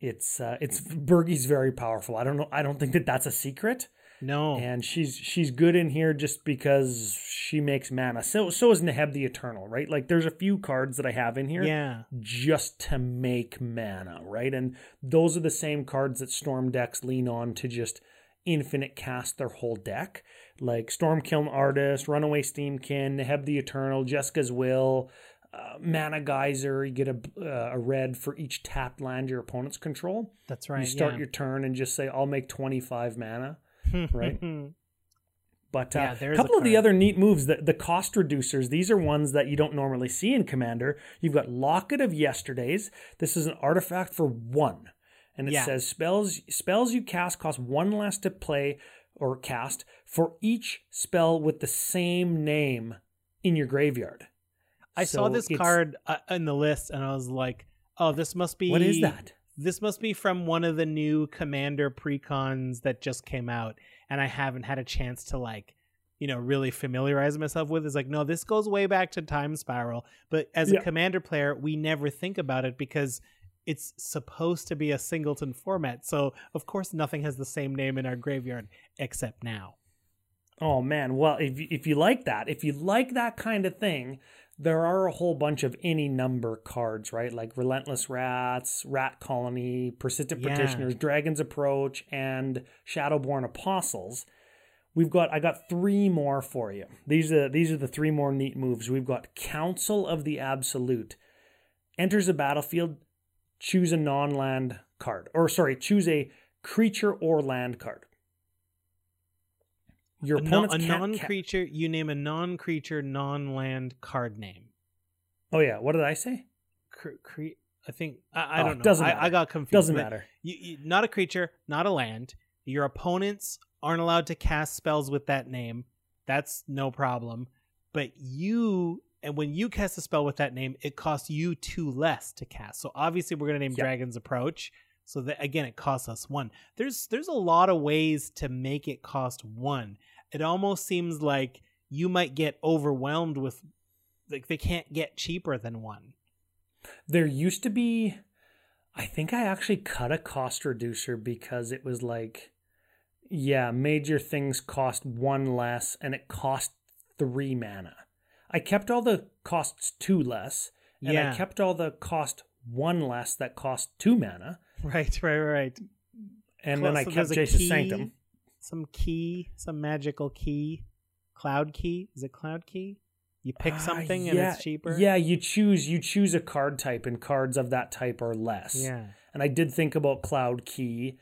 it's uh, it's Birgi's very powerful. I don't know. I don't think that that's a secret, no, and she's she's good in here just because she makes mana. So so is Neheb the Eternal, right? Like there's a few cards that I have in here yeah, just to make mana, right? And those are the same cards that Storm decks lean on to just infinite cast their whole deck. Like Stormkiln Artist, Runaway Steamkin, Neheb the Eternal, Jeska's Will, uh, mana geyser. You get a uh, a red for each tapped land your opponents control. That's right. you start yeah. your turn and just say, "I'll make twenty five mana." right? But uh, Yeah, a there's a couple of the other neat moves, the, the cost reducers, these are ones that you don't normally see in Commander. You've got Locket of Yesterdays. This is an artifact for one. And it Yeah. says spells spells you cast cost one less to play or cast for each spell with the same name in your graveyard. I saw this card uh, in the list, and I was like, "Oh, this must be What is that? This must be from one of the new Commander precons that just came out, and I haven't had a chance to like, you know, really familiarize myself with. Is like, no, this goes way back to Time Spiral, but as Yeah. a Commander player, we never think about it because it's supposed to be a singleton format. So of course, nothing has the same name in our graveyard except now. Oh man, well if you- if you like that, if you like that kind of thing, there are a whole bunch of any number cards, right? Like Relentless Rats, Rat Colony, Persistent Yeah. Petitioners, Dragon's Approach, and Shadowborn Apostles. We've got I got three more for you. These are these are the three more neat moves. We've got Council of the Absolute. Enters the battlefield, choose a non-land card. Or sorry, choose a creature or land card. Your opponent's a can't ca- non-creature. you name a non-creature, non-land card name. Oh yeah, what did I say? Cre- cre- I think I, I Oh, don't know. doesn't I, matter. I got confused. Doesn't matter. You, you, not a creature, not a land. Your opponents aren't allowed to cast spells with that name. That's no problem. But you, and when you cast a spell with that name, it costs you two less to cast. So obviously, we're going to name Yep. Dragon's Approach. So that again, it costs us one. There's there's a lot of ways to make it cost one. It almost seems like you might get overwhelmed with like they can't get cheaper than one. There used to be I think I actually cut a cost reducer because it was like yeah, major things cost one less and it cost 3 mana. I kept all the costs 2 less and Yeah. I kept all the cost 1 less that cost 2 mana Right, right, right. and then I So kept Jace's key- Sanctum. Some key, some magical key, cloud key. Is it cloud key? You pick Ah, something and yeah, it's cheaper. Yeah, you choose you choose a card type and cards of that type are less. yeah. and I did think about Cloud Key,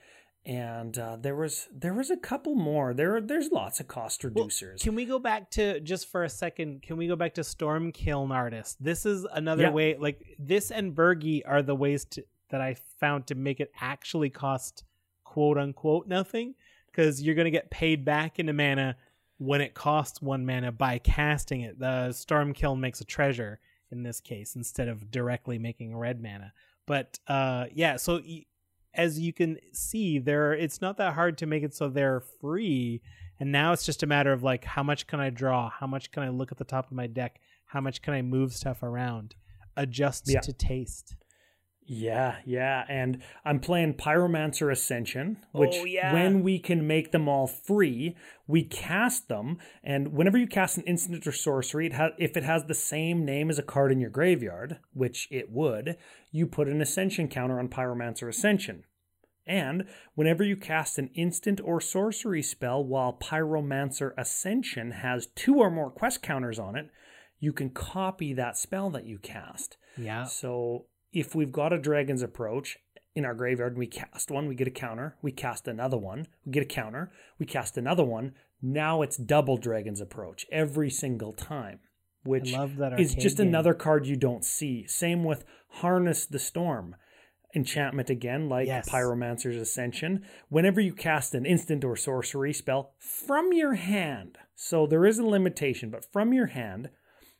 and uh, there was there was a couple more. There there's lots of cost Well, reducers. can we go back to just for a second? Can we go back to Storm Kiln Artist? This is another Yeah. way. Like this and Birgi are the ways to, that I found to make it actually cost quote unquote nothing because you're gonna get paid back into mana when it costs one mana by casting it. The Storm Kiln makes a treasure in this case instead of directly making red mana. But uh, yeah, so y- as you can see, there it's not that hard to make it so they're free. And now it's just a matter of like how much can I draw? How much can I look at the top of my deck? How much can I move stuff around? Adjust Yeah. to taste. Yeah, yeah, and I'm playing Pyromancer Ascension, oh, which Oh, yeah. when we can make them all free, we cast them. And whenever you cast an instant or sorcery, it ha- if it has the same name as a card in your graveyard, which it would, you put an Ascension counter on Pyromancer Ascension. And whenever you cast an instant or sorcery spell while Pyromancer Ascension has two or more quest counters on it, you can copy that spell that you cast. Yeah. So if we've got a Dragon's Approach in our graveyard and we cast one, we get a counter. We cast another one, we get a counter. We cast another one. Now it's double Dragon's Approach every single time, which is just game. another card you don't see. Same with Harness the Storm. Enchantment again, like Yes. Pyromancer's Ascension. Whenever you cast an instant or sorcery spell from your hand, so there is a limitation, but from your hand,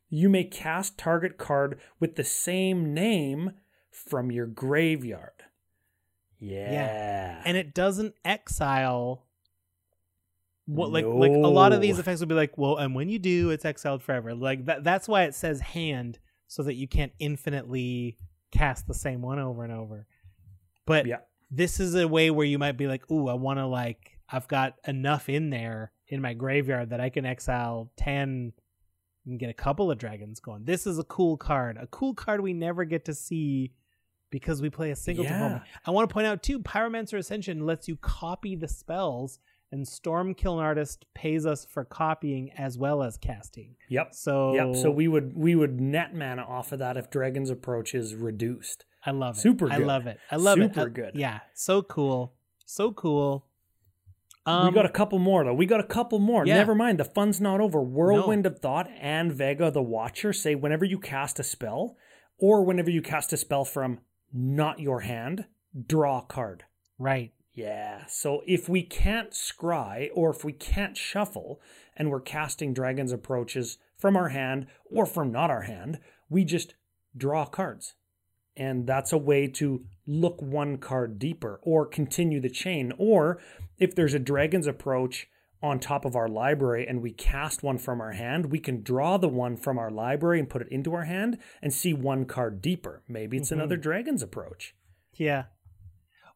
you may cast target card with the same name from your graveyard. Yeah. yeah. and it doesn't exile what like like a lot of these effects will be like well and when you do it's exiled forever like that that's why it says hand so that you can't infinitely cast the same one over and over but Yeah. this is a way where you might be like ooh i want to like i've got enough in there in my graveyard that i can exile 10 and get a couple of dragons going this is a cool card a cool card we never get to see because we play a single Yeah. format. I want to point out too, Pyromancer Ascension lets you copy the spells and Stormkiln Artist pays us for copying as well as casting. Yep. So Yep. So we would we would net mana off of that if Dragon's Approach is reduced. I love it. Super I love it. I love it. Super good. Yeah, so cool. So cool. Um, we got a couple more though. We got a couple more. Yeah. Never mind. The fun's not over. Whirlwind of Thought and Vega the Watcher say whenever you cast a spell, or whenever you cast a spell from not your hand, draw a card. right. Yeah. So if we can't scry or if we can't shuffle and we're casting Dragon's Approaches from our hand or from not our hand, we just draw cards. And that's a way to look one card deeper or continue the chain. Or if there's a Dragon's Approach on top of our library and we cast one from our hand, we can draw the one from our library and put it into our hand and see one card deeper. Maybe it's Mhm. another Dragon's Approach. Yeah.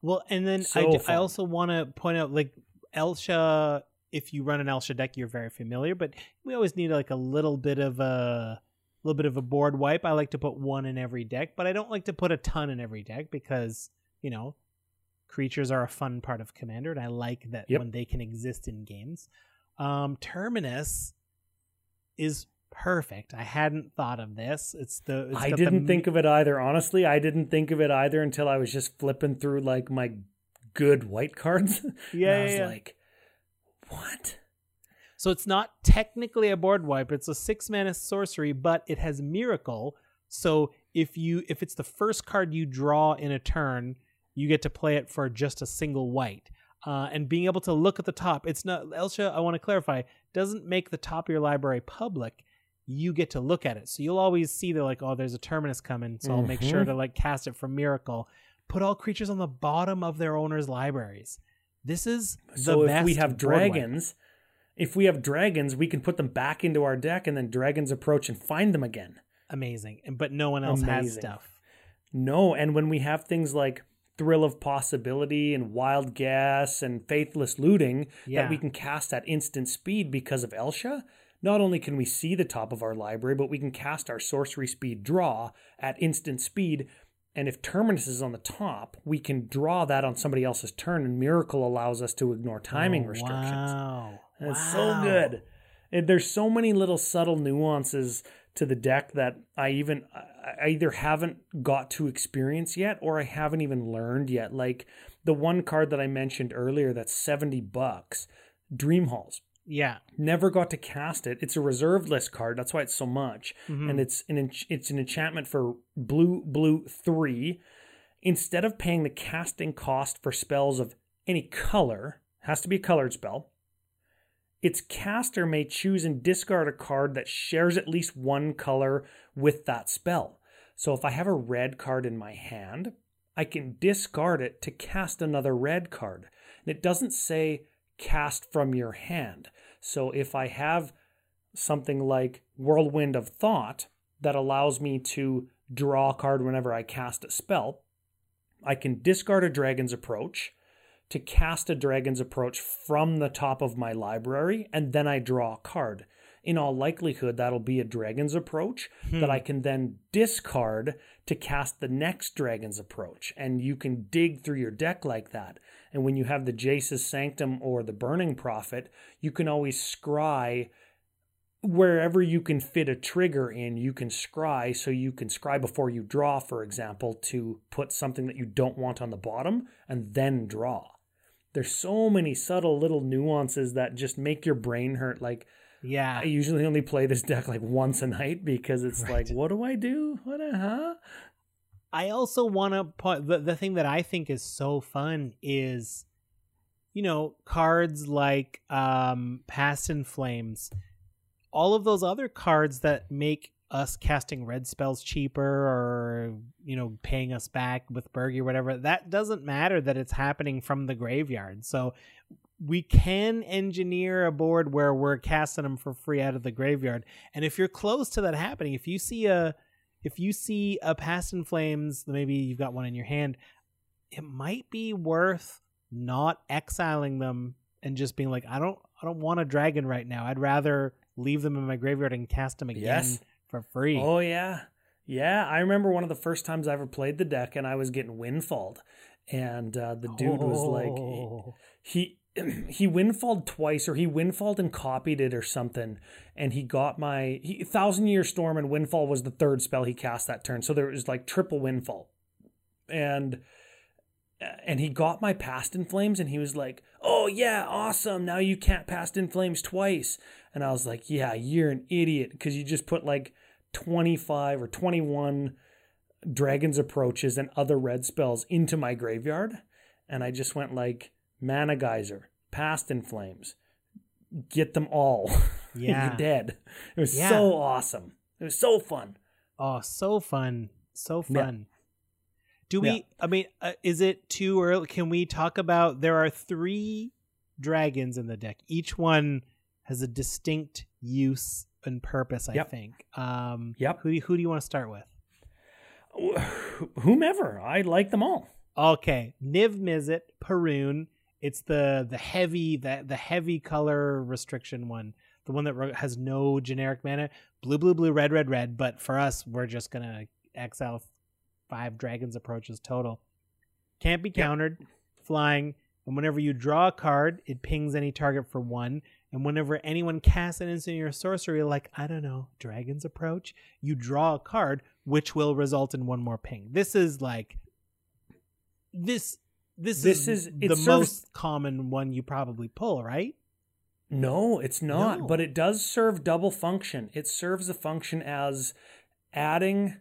Well, and then I, So d- I also want to point out like Elsha. If you run an Elsha deck, you're very familiar, but we always need like a little bit of a little bit of a board wipe. I like to put one in every deck, but I don't like to put a ton in every deck because you know creatures are a fun part of Commander, and I like that Yep. when they can exist in games. Um, Terminus is perfect. I hadn't thought of this. It's the it's I didn't me- think of it either. Honestly, I didn't think of it either until I was just flipping through like my good white cards. Yeah, and I was yeah. like, what? So it's not technically a board wipe. It's a six mana sorcery, but it has miracle. So if you if it's the first card you draw in a turn, you get to play it for just a single white. Uh, and being able to look at the top, it's not Elsha. I want to clarify, doesn't make the top of your library public. You get to look at it, so you'll always see that like, oh, there's a terminus coming, so I'll make sure Mhm. to like cast it for miracle. Put all creatures on the bottom of their owners' libraries. This is the So if we have board wipe. dragons, if we have dragons, we can put them back into our deck and then dragons approach and find them again. amazing and but no one else has stuff No, and when we have things like Thrill of Possibility and Wild Guess and Faithless Looting Yeah. that we can cast at instant speed because of Elsha, not only can we see the top of our library, but we can cast our sorcery speed draw at instant speed. And if Terminus is on the top, we can draw that on somebody else's turn, and Miracle allows us to ignore timing Oh, restrictions. wow It's Wow. so good. And there's so many little subtle nuances to the deck that I even I either haven't got to experience yet or I haven't even learned yet. Like the one card that I mentioned earlier that's 70 bucks, Dream Halls. yeah Never got to cast it. It's a reserved list card. That's why it's so much. Mhm. And it's an ench- it's an enchantment for blue blue 3. Instead of paying the casting cost for spells of any color, has to be a colored spell. Its caster may choose and discard a card that shares at least one color with that spell. So if I have a red card in my hand, I can discard it to cast another red card. And it doesn't say cast from your hand. So if I have something like Whirlwind of Thought that allows me to draw a card whenever I cast a spell, I can discard a Dragon's Approach to cast a Dragon's Approach from the top of my library, and then I draw a card. In all likelihood, that'll be a Dragon's Approach that hmm. I can then discard to cast the next Dragon's Approach. And you can dig through your deck like that. And when you have the Jace's Sanctum or the Burning Prophet, you can always scry wherever you can fit a trigger in, you can scry. So you can scry before you draw, for example, to put something that you don't want on the bottom and then draw. There's so many subtle little nuances that just make your brain hurt. Like, yeah I usually only play this deck like once a night because it's Right. like, what do I do? What, a, huh? I also want to point the, the thing that I think is so fun is, you know, cards like um, Past in Flames, all of those other cards that make us casting red spells cheaper or, you know, paying us back with Birgi or whatever, that doesn't matter that it's happening from the graveyard. So we can engineer a board where we're casting them for free out of the graveyard. And if you're close to that happening, if you see a if you see a past in flames maybe you've got one in your hand it might be worth not exiling them and just being like i don't i don't want a dragon right now i'd rather leave them in my graveyard and cast them again Yes. For free. Oh yeah, yeah. I remember one of the first times I ever played the deck, and I was getting windfalled, and uh, the dude was like, Oh. he he windfalled twice or he windfalled and copied it or something. And he got my he, thousand year storm and windfall was the third spell he cast that turn. So there was like triple windfall. And and he got my past in flames and he was like oh yeah awesome. Now you can't past in flames twice. And i was like yeah you're an idiot. Because you just put like 25 or 21 dragons approaches and other red spells into my graveyard and i just went like mana geyser past in flames get them all Yeah. you're dead it was Yeah. so awesome it was so fun Oh, so fun. So Yeah. fun. Do we, Yeah. I mean, uh, is it too early? Can we talk about there are three dragons in the deck. Each one has a distinct use and purpose, I Yep. think. Um, Yep. Who, who do you want to start with? whomever i like them all Okay, Niv Mizzet, Parun. It's the the heavy the the heavy color restriction one, the one that has no generic mana. Blue, blue, blue, red, red, red. But for us, we're just gonna exile five dragons approaches total. Can't be countered. Flying, and whenever you draw a card, it pings any target for one. And whenever anyone casts an instant or sorcery, like I don't know, dragons approach, you draw a card, which will result in one more ping. This is like this this, This is, is- the most common one you probably pull, right? No, it's not. No. But it does serve double function. It serves a function as adding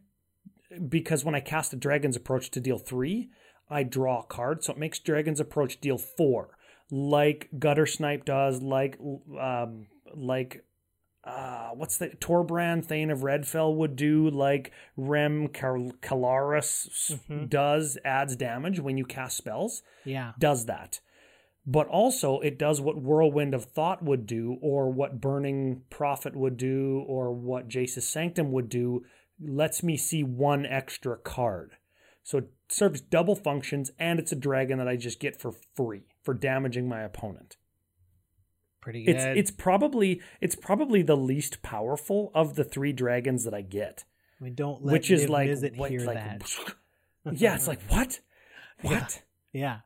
because when I cast a Dragon's Approach to deal three, I draw a card, so it makes Dragon's Approach deal four, like Gutter Snipe does, like um, like uh, what's the Torbran Thane of Redfell would do, like Rem Cal- Calaris Mhm. does, adds damage when you cast spells Yeah. does that. But also, it does what Whirlwind of Thought would do, or what Burning Prophet would do, or what Jace's Sanctum would do. Lets me see one extra card. So it serves double functions, and it's a dragon that I just get for free for damaging my opponent. Pretty good. It's it's probably it's probably the least powerful of the three dragons that I get, mean, don't let which is Niv like Mizzet what, hear like that. yeah, it's like what, what? Yeah.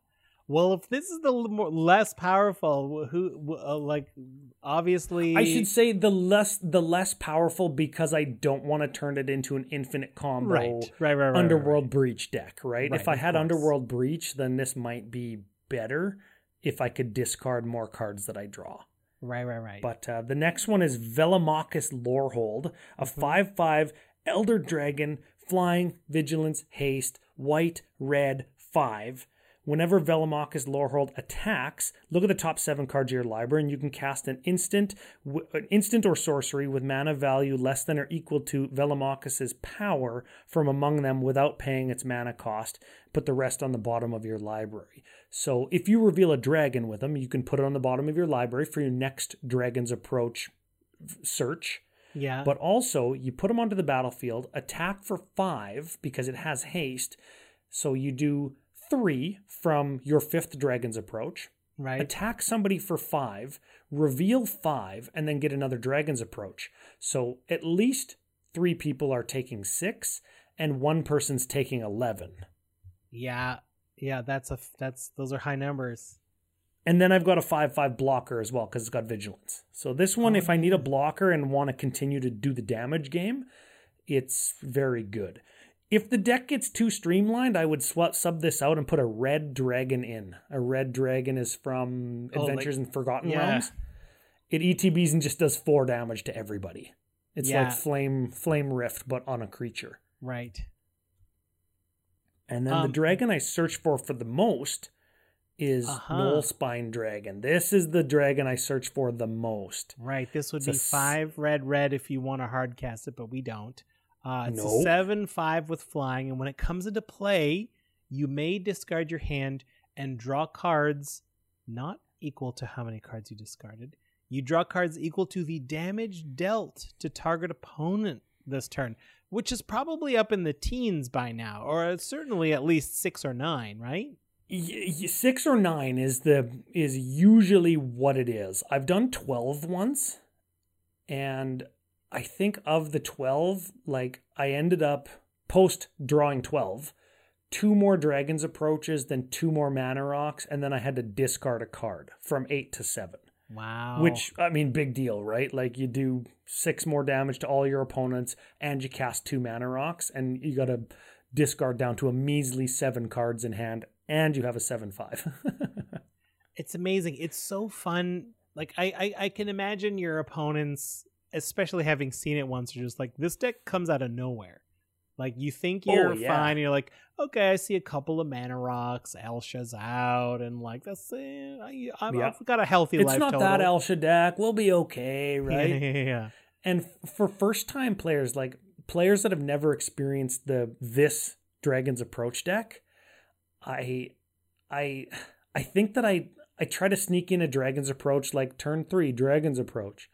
Well, if this is the more, less powerful, who uh, like obviously I should say the less the less powerful because I don't want to turn it into an infinite combo right, right, right, right, right, underworld right. breach deck, right? Right, if I had course. underworld breach, then this might be better if I could discard more cards that I draw. Right, right, right. But uh, the next one is Velomachus Lorehold, a 5 5 Elder Dragon, flying, vigilance, haste, white, red, 5. Whenever Velomachus Lorehold attacks, look at the top seven cards of your library, and you can cast an instant, an instant or sorcery with mana value less than or equal to Velomachus's power from among them without paying its mana cost. Put the rest on the bottom of your library. So if you reveal a dragon with them, you can put it on the bottom of your library for your next Dragon's Approach search. yeah, But also, you put them onto the battlefield, attack for five because it has haste. So you do three from your fifth Dragon's Approach, right. attack somebody for five, reveal five, and then get another Dragon's Approach. So at least three people are taking six, and one person's taking 11. yeah, yeah. That's a that's those are high numbers. And then I've got a 5 5 blocker as well because it's got vigilance. So this one, Oh, if I need a blocker and want to continue to do the damage game, it's very good. If the deck gets too streamlined, I would swap sub this out and put a red dragon in. A red dragon is from Oh, like- Adventures in Forgotten yeah. Realms. It ETBs and just does four damage to everybody. It's Yeah. like flame flame rift, but on a creature. Right. And then Um, the dragon I search for for the most is Uh-huh. Knoll Spine Dragon. This is the dragon I search for the most. Right. This would It's be s- five red red if you want to hard cast it, but we don't. Uh, it's a Nope. seven five with flying, and when it comes into play, you may discard your hand and draw cards not equal to how many cards you discarded. You draw cards equal to the damage dealt to target opponent this turn, which is probably up in the teens by now, or certainly at least six or nine, right? Six or nine is the is usually what it is. I've done twelve once, and I think of the twelve, like I ended up post drawing twelve. two more dragons approaches, then two more mana rocks, and then I had to discard a card from eight to seven. Wow. Which I mean, big deal, right? Like you do six more damage to all your opponents, and you cast two mana rocks, and you got to discard down to a measly seven cards in hand, and you have a seven five. it's amazing. It's so fun. Like I, I, I can imagine your opponents, especially having seen it once, are just like this deck comes out of nowhere. Like you think Oh, you're yeah. fine, you're like, okay, I see a couple of mana rocks, Elsha's out, and like that's it. I, I've, Yeah. I've got a healthy it's life not total. that Elsha deck. We'll be okay, right? Yeah, yeah, yeah. And for first time players, like players that have never experienced the this Dragon's Approach deck, I I I think that I I try to sneak in a Dragon's Approach like turn three, Dragon's Approach.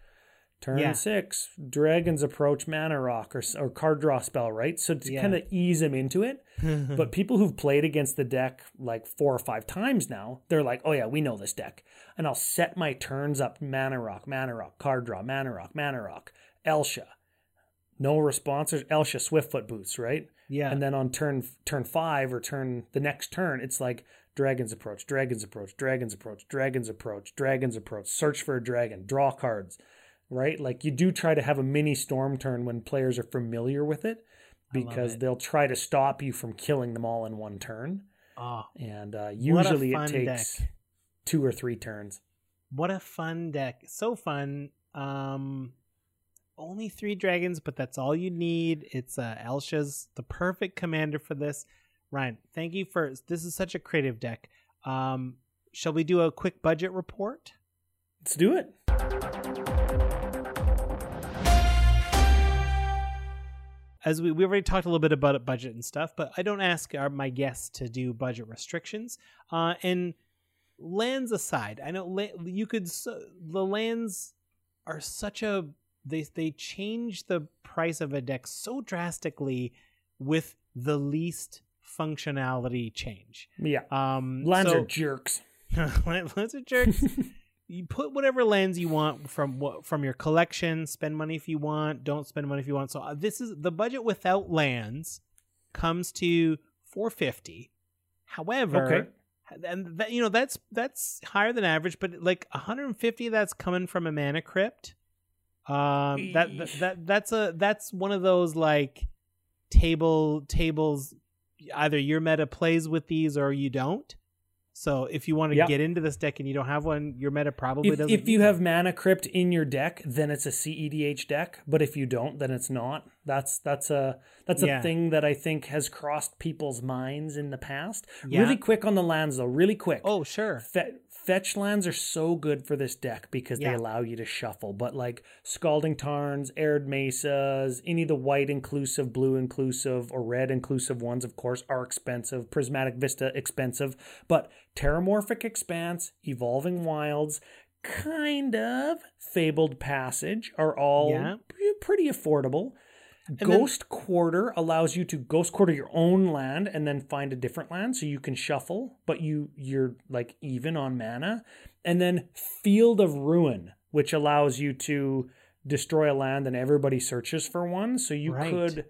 Turn Yeah. six, Dragon's Approach mana rock or, or card draw spell, right? So to Yeah. kind of ease them into it. but people who've played against the deck like four or five times now, they're like, oh yeah, we know this deck. And I'll set my turns up mana rock, mana rock, card draw, mana rock, mana rock, Elsha. No responses, Elsha Swiftfoot boots, right? yeah. And then on turn turn five or turn the next turn, it's like Dragon's Approach, Dragon's Approach, Dragon's Approach, Dragon's Approach, Dragon's Approach, search for a dragon, draw cards, right? Like you do try to have a mini storm turn when players are familiar with it because it. they'll try to stop you from killing them all in one turn. oh, And uh, usually it takes deck. two or three turns. what a fun deck! So fun. Um, only three dragons, but that's all you need. It's uh, Elsha's the perfect commander for this. Ryan, thank you for this. Is such a creative deck. Um, shall we do a quick budget report? Let's do it. As we we already talked a little bit about budget and stuff, but I don't ask our, my guests to do budget restrictions. Uh, and lands aside, I know la- you could s the lands are such a they they change the price of a deck so drastically with the least functionality change. Yeah. Um, Lands so- are jerks. lands are jerks. you put whatever lens you want from what from your collection. Spend money if you want. Don't spend money if you want. So uh, this is the budget without lands comes to 450. However, Okay. and that you know that's that's higher than average, but like 150 that's coming from a mana crypt. Um, that, that that that's a that's one of those like table tables. Either your meta plays with these or you don't. So if you want to Yep. get into this deck and you don't have one, your meta probably If, doesn't. if you it. have mana crypt in your deck, then it's a CEDH deck. But if you don't, then it's not. That's that's a that's Yeah. a thing that I think has crossed people's minds in the past. Yeah. Really quick on the lands though, really quick. oh sure, Fe- fetch lands are so good for this deck because Yeah. they allow you to shuffle. But like Scalding Tarns, Arid Mesas, any of the white inclusive, blue inclusive, or red inclusive ones, of course, are expensive. Prismatic Vista expensive, but Terramorphic Expanse, Evolving Wilds, kind of Fabled Passage are all Yeah. pretty affordable. Then- Ghost Quarter allows you to Ghost Quarter your own land and then find a different land so you can shuffle, but you you're like even on mana. And then Field of Ruin, which allows you to destroy a land and everybody searches for one, so you Right. could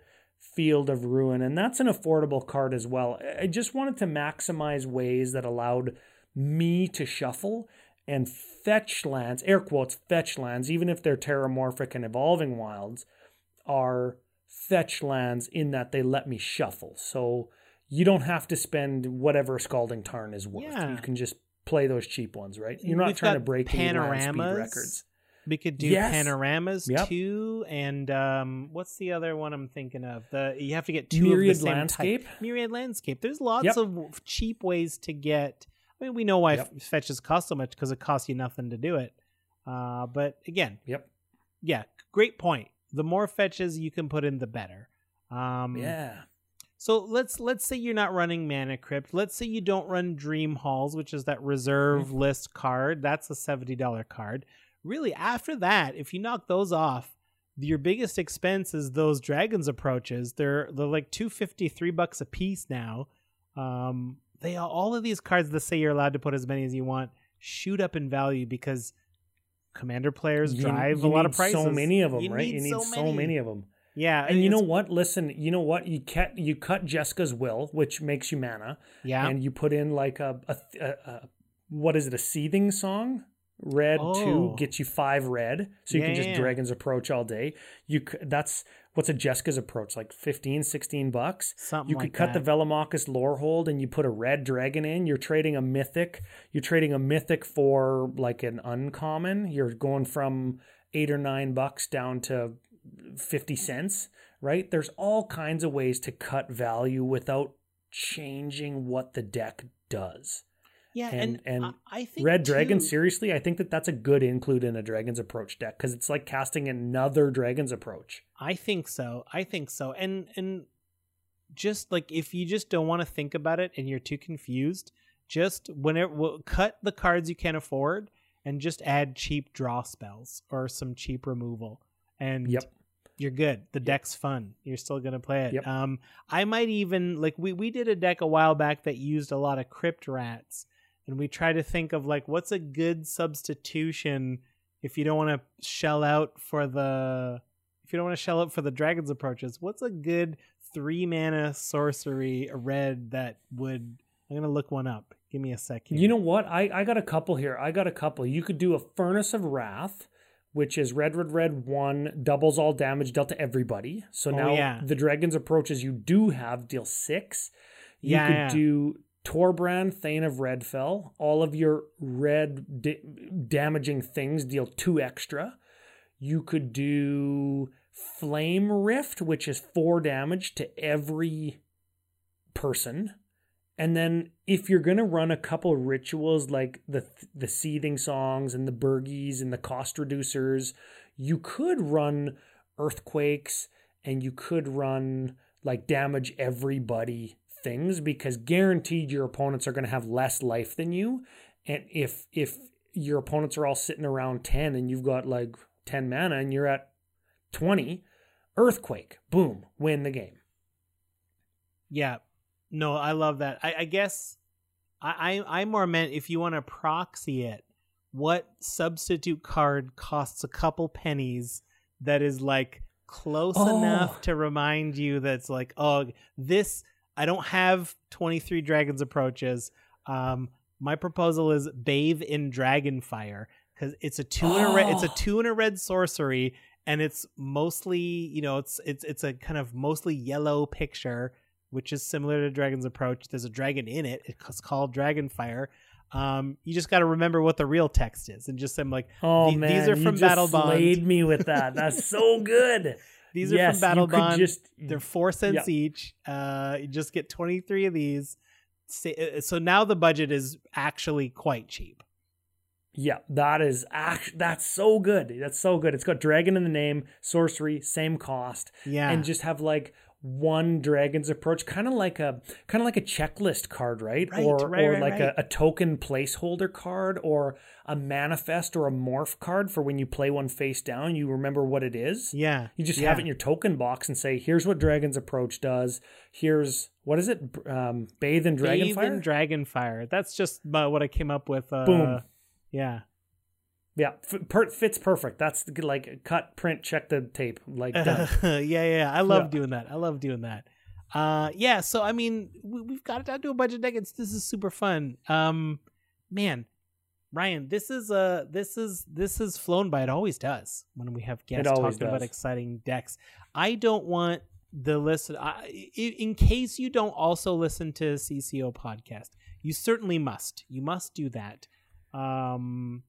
Field of Ruin and that's an affordable card as well. I- I just wanted to maximize ways that allowed me to shuffle and fetch lands, air quotes fetch lands, even if they're terramorphic and evolving wilds, are fetch lands in that they let me shuffle. So you don't have to spend whatever Scalding Tarn is worth. Yeah. You can just play those cheap ones, right? You're not We've trying to break any land speed panoramas. records. We could do Yes. panoramas Yep. too, and um, what's the other one I'm thinking of? The you have to get two Myriad of the same Landscape? Type. Myriad landscape. There's lots Yep. of cheap ways to get. I mean, we know why Yep. fetches cost so much because it costs you nothing to do it. Uh, but again, Yep. yeah, great point. The more fetches you can put in, the better. Um, Yeah. so let's let's say you're not running Mana Crypt. Let's say you don't run Dream Halls, which is that reserve Mm-hmm. list card. That's a seventy dollar card. Really, after that, if you knock those off, your biggest expense is those dragons approaches. They're they're like two fifty, three bucks a piece now. Um, they are, all of these cards that say you're allowed to put as many as you want shoot up in value because commander players You- drive you a lot of prices. So many of them, You right? need you need so so many. many. of them. Yeah, And you know what? Listen, you know what? You cut you cut Jeska's will, which makes you mana, yeah, and you put in like a, a, a, a what is it? A seething song. Red Oh. two gets you five red, so you Yeah, can just yeah, yeah. Dragon's Approach all day. You that's what's a Jessica's Approach like 15, 16 bucks. something You like could cut that. the Velomachus lore hold and you put a red dragon in. You're trading a mythic. You're trading a mythic for like an uncommon. You're going from eight or nine bucks down to 50 cents, right? There's all kinds of ways to cut value without changing what the deck does. Yeah, and- and, and I, I think Red Dragon, seriously, I think that that's a good include in a Dragon's Approach deck because it's like casting another Dragon's Approach. I think so. I think so. And and just like if you just don't want to think about it and you're too confused, just whenever well, cut the cards you can afford and just add cheap draw spells or some cheap removal. And Yep. you're good. The deck's fun. You're still gonna play it. Yep. Um, I might even like we we did a deck a while back that used a lot of crypt rats, and we try to think of like what's a good substitution if you don't want to shell out for the if you don't want to shell out for the dragon's approaches. What's a good three mana sorcery red that would? I'm gonna look one up. Give me a second. You know what? I, I got a couple here. I got a couple. You could do a Furnace of Wrath, which is red, red, red, one, doubles all damage dealt to everybody. So Oh, now yeah. the Dragon's approaches you do have deal six. You Yeah, could yeah. do Torbran, Thane of Red Fell. All of your red da- damaging things deal two extra. You could do Flame Rift, which is four damage to every person. And then if you're gonna run a couple rituals like the the seething songs and the Birgis and the cost reducers, you could run earthquakes and you could run like damage everybody things because guaranteed your opponents are gonna have less life than you. And if if your opponents are all sitting around 10 and you've got like 10 mana and you're at 20, earthquake, boom, win the game. Yeah. No, I love that. I, I guess I, I I more meant if you want to proxy it, what substitute card costs a couple pennies that is like close Oh. enough to remind you that's like, oh, this I don't have 23 dragons approaches. Um my proposal is bathe in dragon fire because it's a two and a red, it's a Oh. two and a red sorcery and it's mostly you know it's it's it's a kind of mostly yellow picture which is similar to dragon's approach there's a dragon in it it's called dragonfire um you just got to remember what the real text is and just say like Oh man, these are you from just Battlebond. slayed me with that. That's so good. These are Yes, from battle you bond Just, they're four cents Yeah. each uh you just get 23 of these uh, so now the budget is actually quite cheap yeah, that is act. That's so good. That's so good. It's got dragon in the name, sorcery, same cost, yeah and just have like one dragon's approach, kind of like a kind of like a checklist card, right? Right, or right, or right, like. A, a token placeholder card, or a manifest or a morph card for when you play one face down, you remember what it is. yeah You just yeah. have it in your token box and say, "Here's what Dragon's Approach does. Here's what is it? Um, Bathe in Bathe Dragonfire." in dragonfire that's just uh, what i came up with uh Boom. yeah yeah, f- per- fits perfect. That's the- like cut, print, check the tape. Like done. yeah, yeah. I love Yeah. doing that. I love doing that. Uh, yeah. So I mean, we, we've got it down to a bunch of It's this is super fun. Um, man, Ryan, this is uh this is this is flown by. It always does when we have guests talking about exciting decks. I don't want the listen. I, i- in case you don't also listen to CCO podcast, you certainly must. You must do that. Um,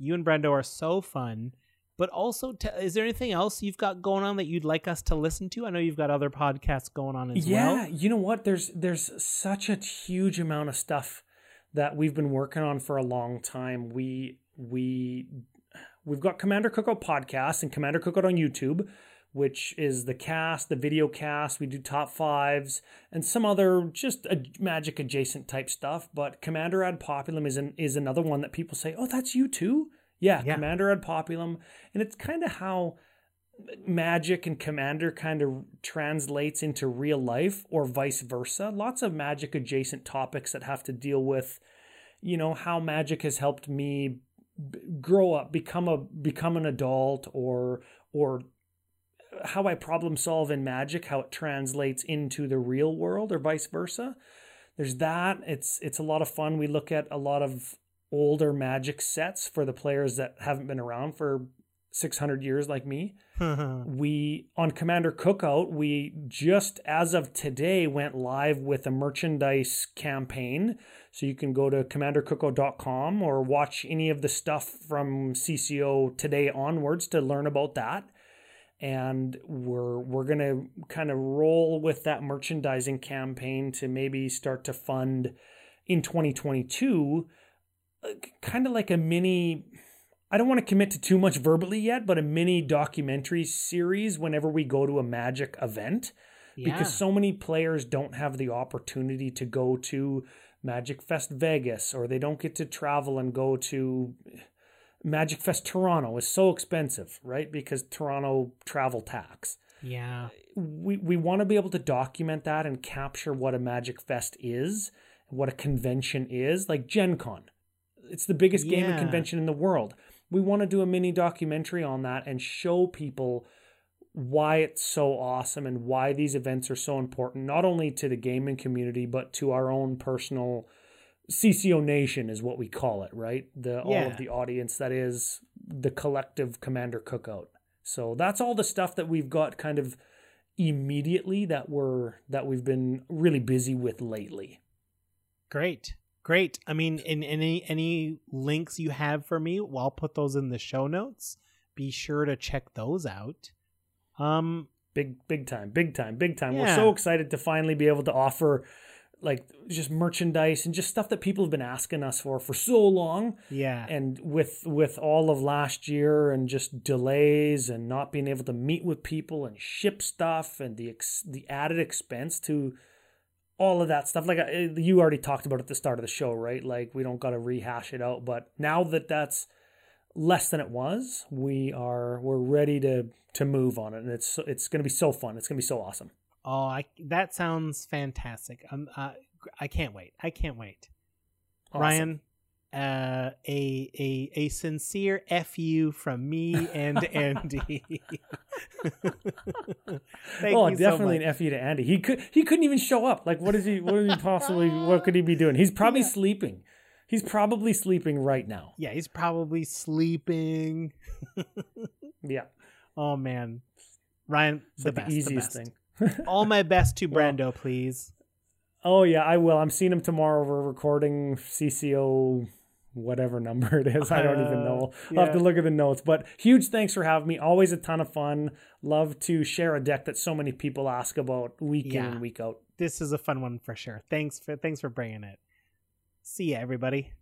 you and Brendo are so fun. But also, t- is there anything else you've got going on that you'd like us to listen to? I know you've got other podcasts going on as yeah, well. Yeah, you know what? There's there's such a huge amount of stuff that we've been working on for a long time. We we we've got Commander Cookout podcast and Commander Cookout on YouTube, which is the cast, the video cast. We do top fives and some other just a magic adjacent type stuff. But Commander Ad Populum is an, is another one that people say, "Oh, that's you too." Yeah, Yeah. Commander Ad Populum, and it's kind of how magic and commander kind of translates into real life or vice versa lots of magic adjacent topics that have to deal with you know how magic has helped me b- grow up become a become an adult or or how I problem solve in Magic, how it translates into the real world, or vice versa. There's that. It's it's a lot of fun. We look at a lot of older Magic sets for the players that haven't been around for 600 years like me. we on Commander Cookout, we just as of today went live with a merchandise campaign. So you can go to commandercookout.com or watch any of the stuff from CCO today onwards to learn about that. And we're we're gonna kind of roll with that merchandising campaign to maybe start to fund in 2022, uh, kind of like a mini I don't want to commit to too much verbally yet, but a mini documentary series whenever we go to a magic event. yeah. Because so many players don't have the opportunity to go to Magic Fest Vegas or they don't get to travel and go to Magic Fest Toronto is so expensive, right? Because Toronto travel tax. yeah. We we want to be able to document that and capture what a Magic Fest is, what a convention is, like Gen Con. It's the biggest gaming convention in the world. We want to do a mini documentary on that and show people why it's so awesome and why these events are so important, not only to the gaming community, but to our own personal CCO Nation, is what we call it, right? The all of the audience that is the collective Commander Cookout. So that's all the stuff that we've got kind of immediately that we're that we've been really busy with lately. Great. Great. I mean, in any any links you have for me, well, I'll put those in the show notes. Be sure to check those out. Um, Big big time, big time, big time. We're so excited to finally be able to offer like just merchandise and just stuff that people have been asking us for for so long. yeah. and with with all of last year and just delays and not being able to meet with people and ship stuff and the ex, the added expense to all of that stuff like I, you already talked about at the start of the show right like we don't got to rehash it out but now that that's less than it was we are we're ready to to move on it and it's it's going to be so fun it's going to be so awesome Oh, I, that sounds fantastic. Um, uh, I can't wait. I can't wait. Awesome. Ryan, uh, a a a sincere fu from me and Andy. Thank oh, you so definitely much. an FU to Andy. He could he couldn't even show up. Like what is he what is he possibly what could he be doing? He's probably sleeping. He's probably sleeping right now. Yeah, he's probably sleeping. Yeah. Oh man, Ryan, It's the like best, the easiest best. thing. All my best to Brando, please. Oh yeah, I will. I'm seeing him tomorrow. We're recording CCO whatever number it is. I don't even Uh, know. I'll have to look at the notes. But huge thanks for having me. Always a ton of fun. Love to share a deck that so many people ask about week in and week out. This is a fun one for sure. Thanks for thanks for bringing it. See ya, everybody.